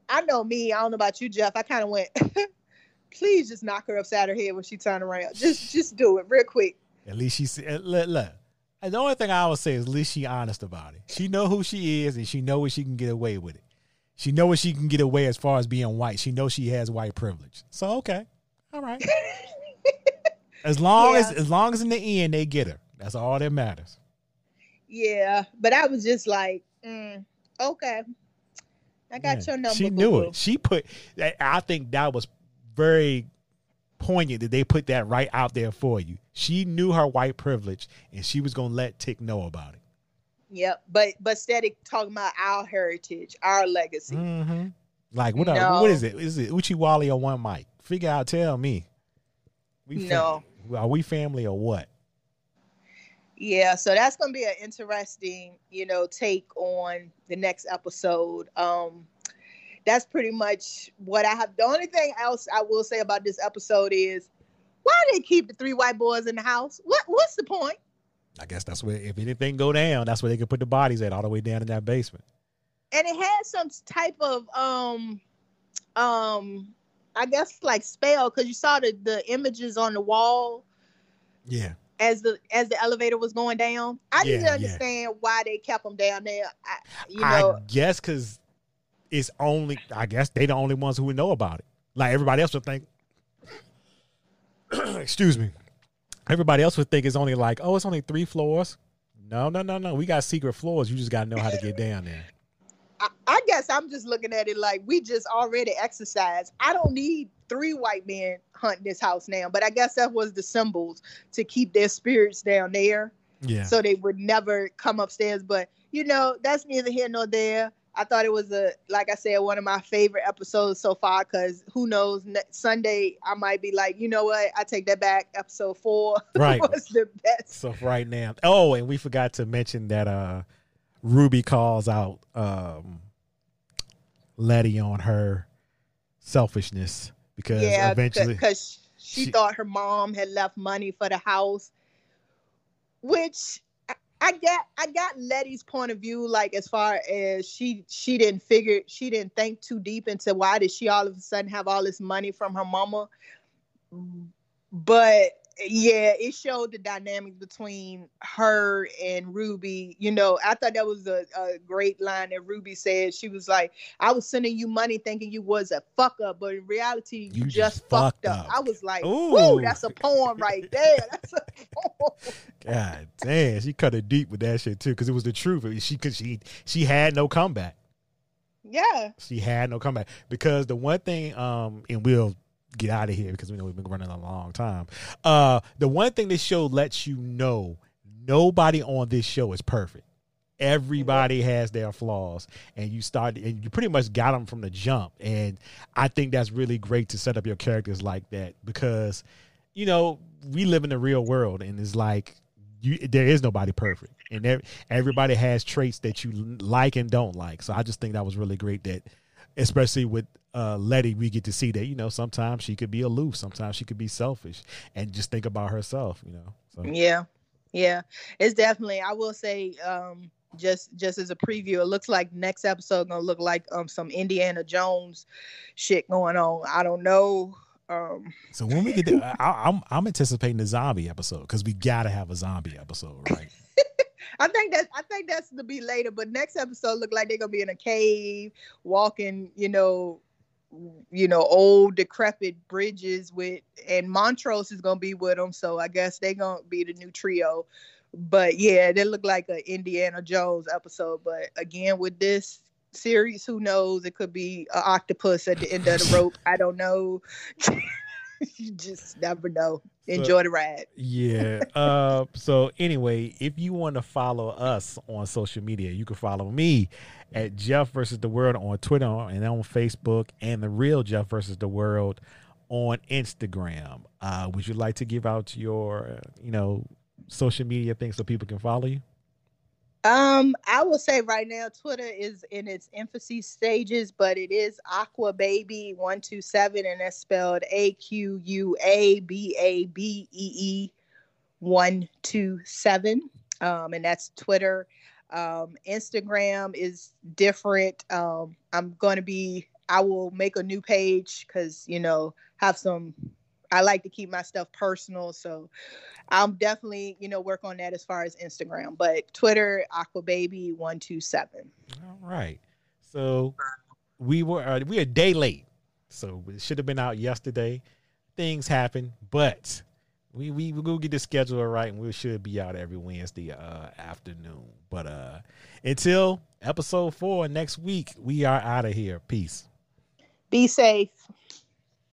i know me i don't know about you jeff i kind of went (laughs) please just knock her upside her head when she turned around. Just just do it real quick. At least she said, look, look. The only thing I would say is at least she honest about it. She know who she is and she know what she can get away with it. She know what she can get away as far as being white. She knows she has white privilege. So okay. All right. (laughs) as long as Yeah. as long as in the end they get her. That's all that matters. yeah but i was just like mm, okay i got Yeah. your number She knew boo-boo. it. She put I think that was very poignant that they put that right out there for you. She knew her white privilege and she was gonna let Tick know about it. Yep, but but steady talking about our heritage, our legacy. Mm-hmm. Like what? No. Are, what is it? Is it Uchi Wally or one mic? Figure out. Tell me. We No. Are we family or what? Yeah, so that's gonna be an interesting, you know, take on the next episode. Um, that's pretty much what I have. The only thing else I will say about this episode is why they keep the three white boys in the house? What what's the point? I guess that's where if anything go down, that's where they can put the bodies at all the way down in that basement. And it had some type of um um I guess like spell because you saw the the images on the wall Yeah. as the as the elevator was going down. I Yeah, didn't yeah. understand why they kept them down there. I, you know, I guess because it's only. I guess they the only ones who would know about it. Like everybody else would think. (clears throat) excuse me. Everybody else would think it's only like, oh, it's only three floors. No, no, no, no. We got secret floors. You just got to know how to get down there. I, I guess I'm just looking at it like we just already exorcised. I don't need three white men hunting this house now, but I guess that was the symbols to keep their spirits down there. Yeah. so they would never come upstairs. But you know, that's neither here nor there. I thought it was a, like I said, one of my favorite episodes so far. Because who knows, Sunday I might be like, you know what, I take that back. Episode four (laughs) Right. was the best. So right now, oh, and we forgot to mention that uh Ruby calls out um Letty on her selfishness because Yeah, eventually because she, she- thought her mom had left money for the house, which I, get. I got Letty's point of view, like as far as she she didn't figure, she didn't think too deep into why did she all of a sudden have all this money from her mama, but yeah, it showed the dynamic between her and Ruby. You know, I thought that was a, a great line that Ruby said. She was like, I was sending you money thinking you was a fuck up, but in reality, you, You just, just fucked up. up. I was like, Ooh. Ooh, that's a poem right there. (laughs) That's a poem. God damn, she cut it deep with that shit too because it was the truth. She cause she she had no comeback. Yeah. She had no comeback because the one thing, um, and we'll get out of here because we know we've been running a long time. Uh, the one thing this show lets you know, nobody on this show is perfect. Everybody has their flaws, and you start, and you pretty much got them from the jump. And I think that's really great to set up your characters like that because, you know, we live in the real world, and it's like you there is nobody perfect, and ev- everybody has traits that you like and don't like. So I just think that was really great that, especially with uh, Letty, we get to see that you know sometimes she could be aloof, sometimes she could be selfish, and just think about herself. You know, so Yeah. Yeah. It's definitely I will say, um, just just as a preview, it looks like next episode gonna look like um some Indiana Jones shit going on. I don't know. Um so when we get there, I, I'm I'm anticipating the zombie episode because we gotta have a zombie episode, right? I think that I think that's to be later, but next episode look like they're gonna be in a cave, walking, you know, you know, old decrepit bridges with, and Montrose is gonna be with them. So I guess they're gonna be the new trio. But yeah, they look like an Indiana Jones episode. But again, with this, series. Who knows? It could be an octopus at the end of the rope. I don't know. (laughs) (laughs) you just never know. Enjoy so, the ride. Yeah. (laughs) Uh, so anyway, if you want to follow us on social media, you can follow me at Jeff versus the World on Twitter and on Facebook, and the real Jeff versus the World on Instagram. Uh, would you like to give out your, you know, social media things so people can follow you? Um, I will say right now, Twitter is in its infancy stages, but it is Aqua Baby one two seven, and that's spelled A Q U A B A B E E one two seven. Um, and that's Twitter. Um, Instagram is different. Um, I'm going to be. I will make a new page because you know have some I like to keep my stuff personal. So I'm definitely, you know, work on that as far as Instagram. But Twitter, Aquababy127. All right. So we were uh, we a day late. So it should have been out yesterday. Things happen, but we we we will get the schedule right and we should be out every Wednesday uh afternoon. But uh until episode 4 next week, we are out of here. Peace. Be safe.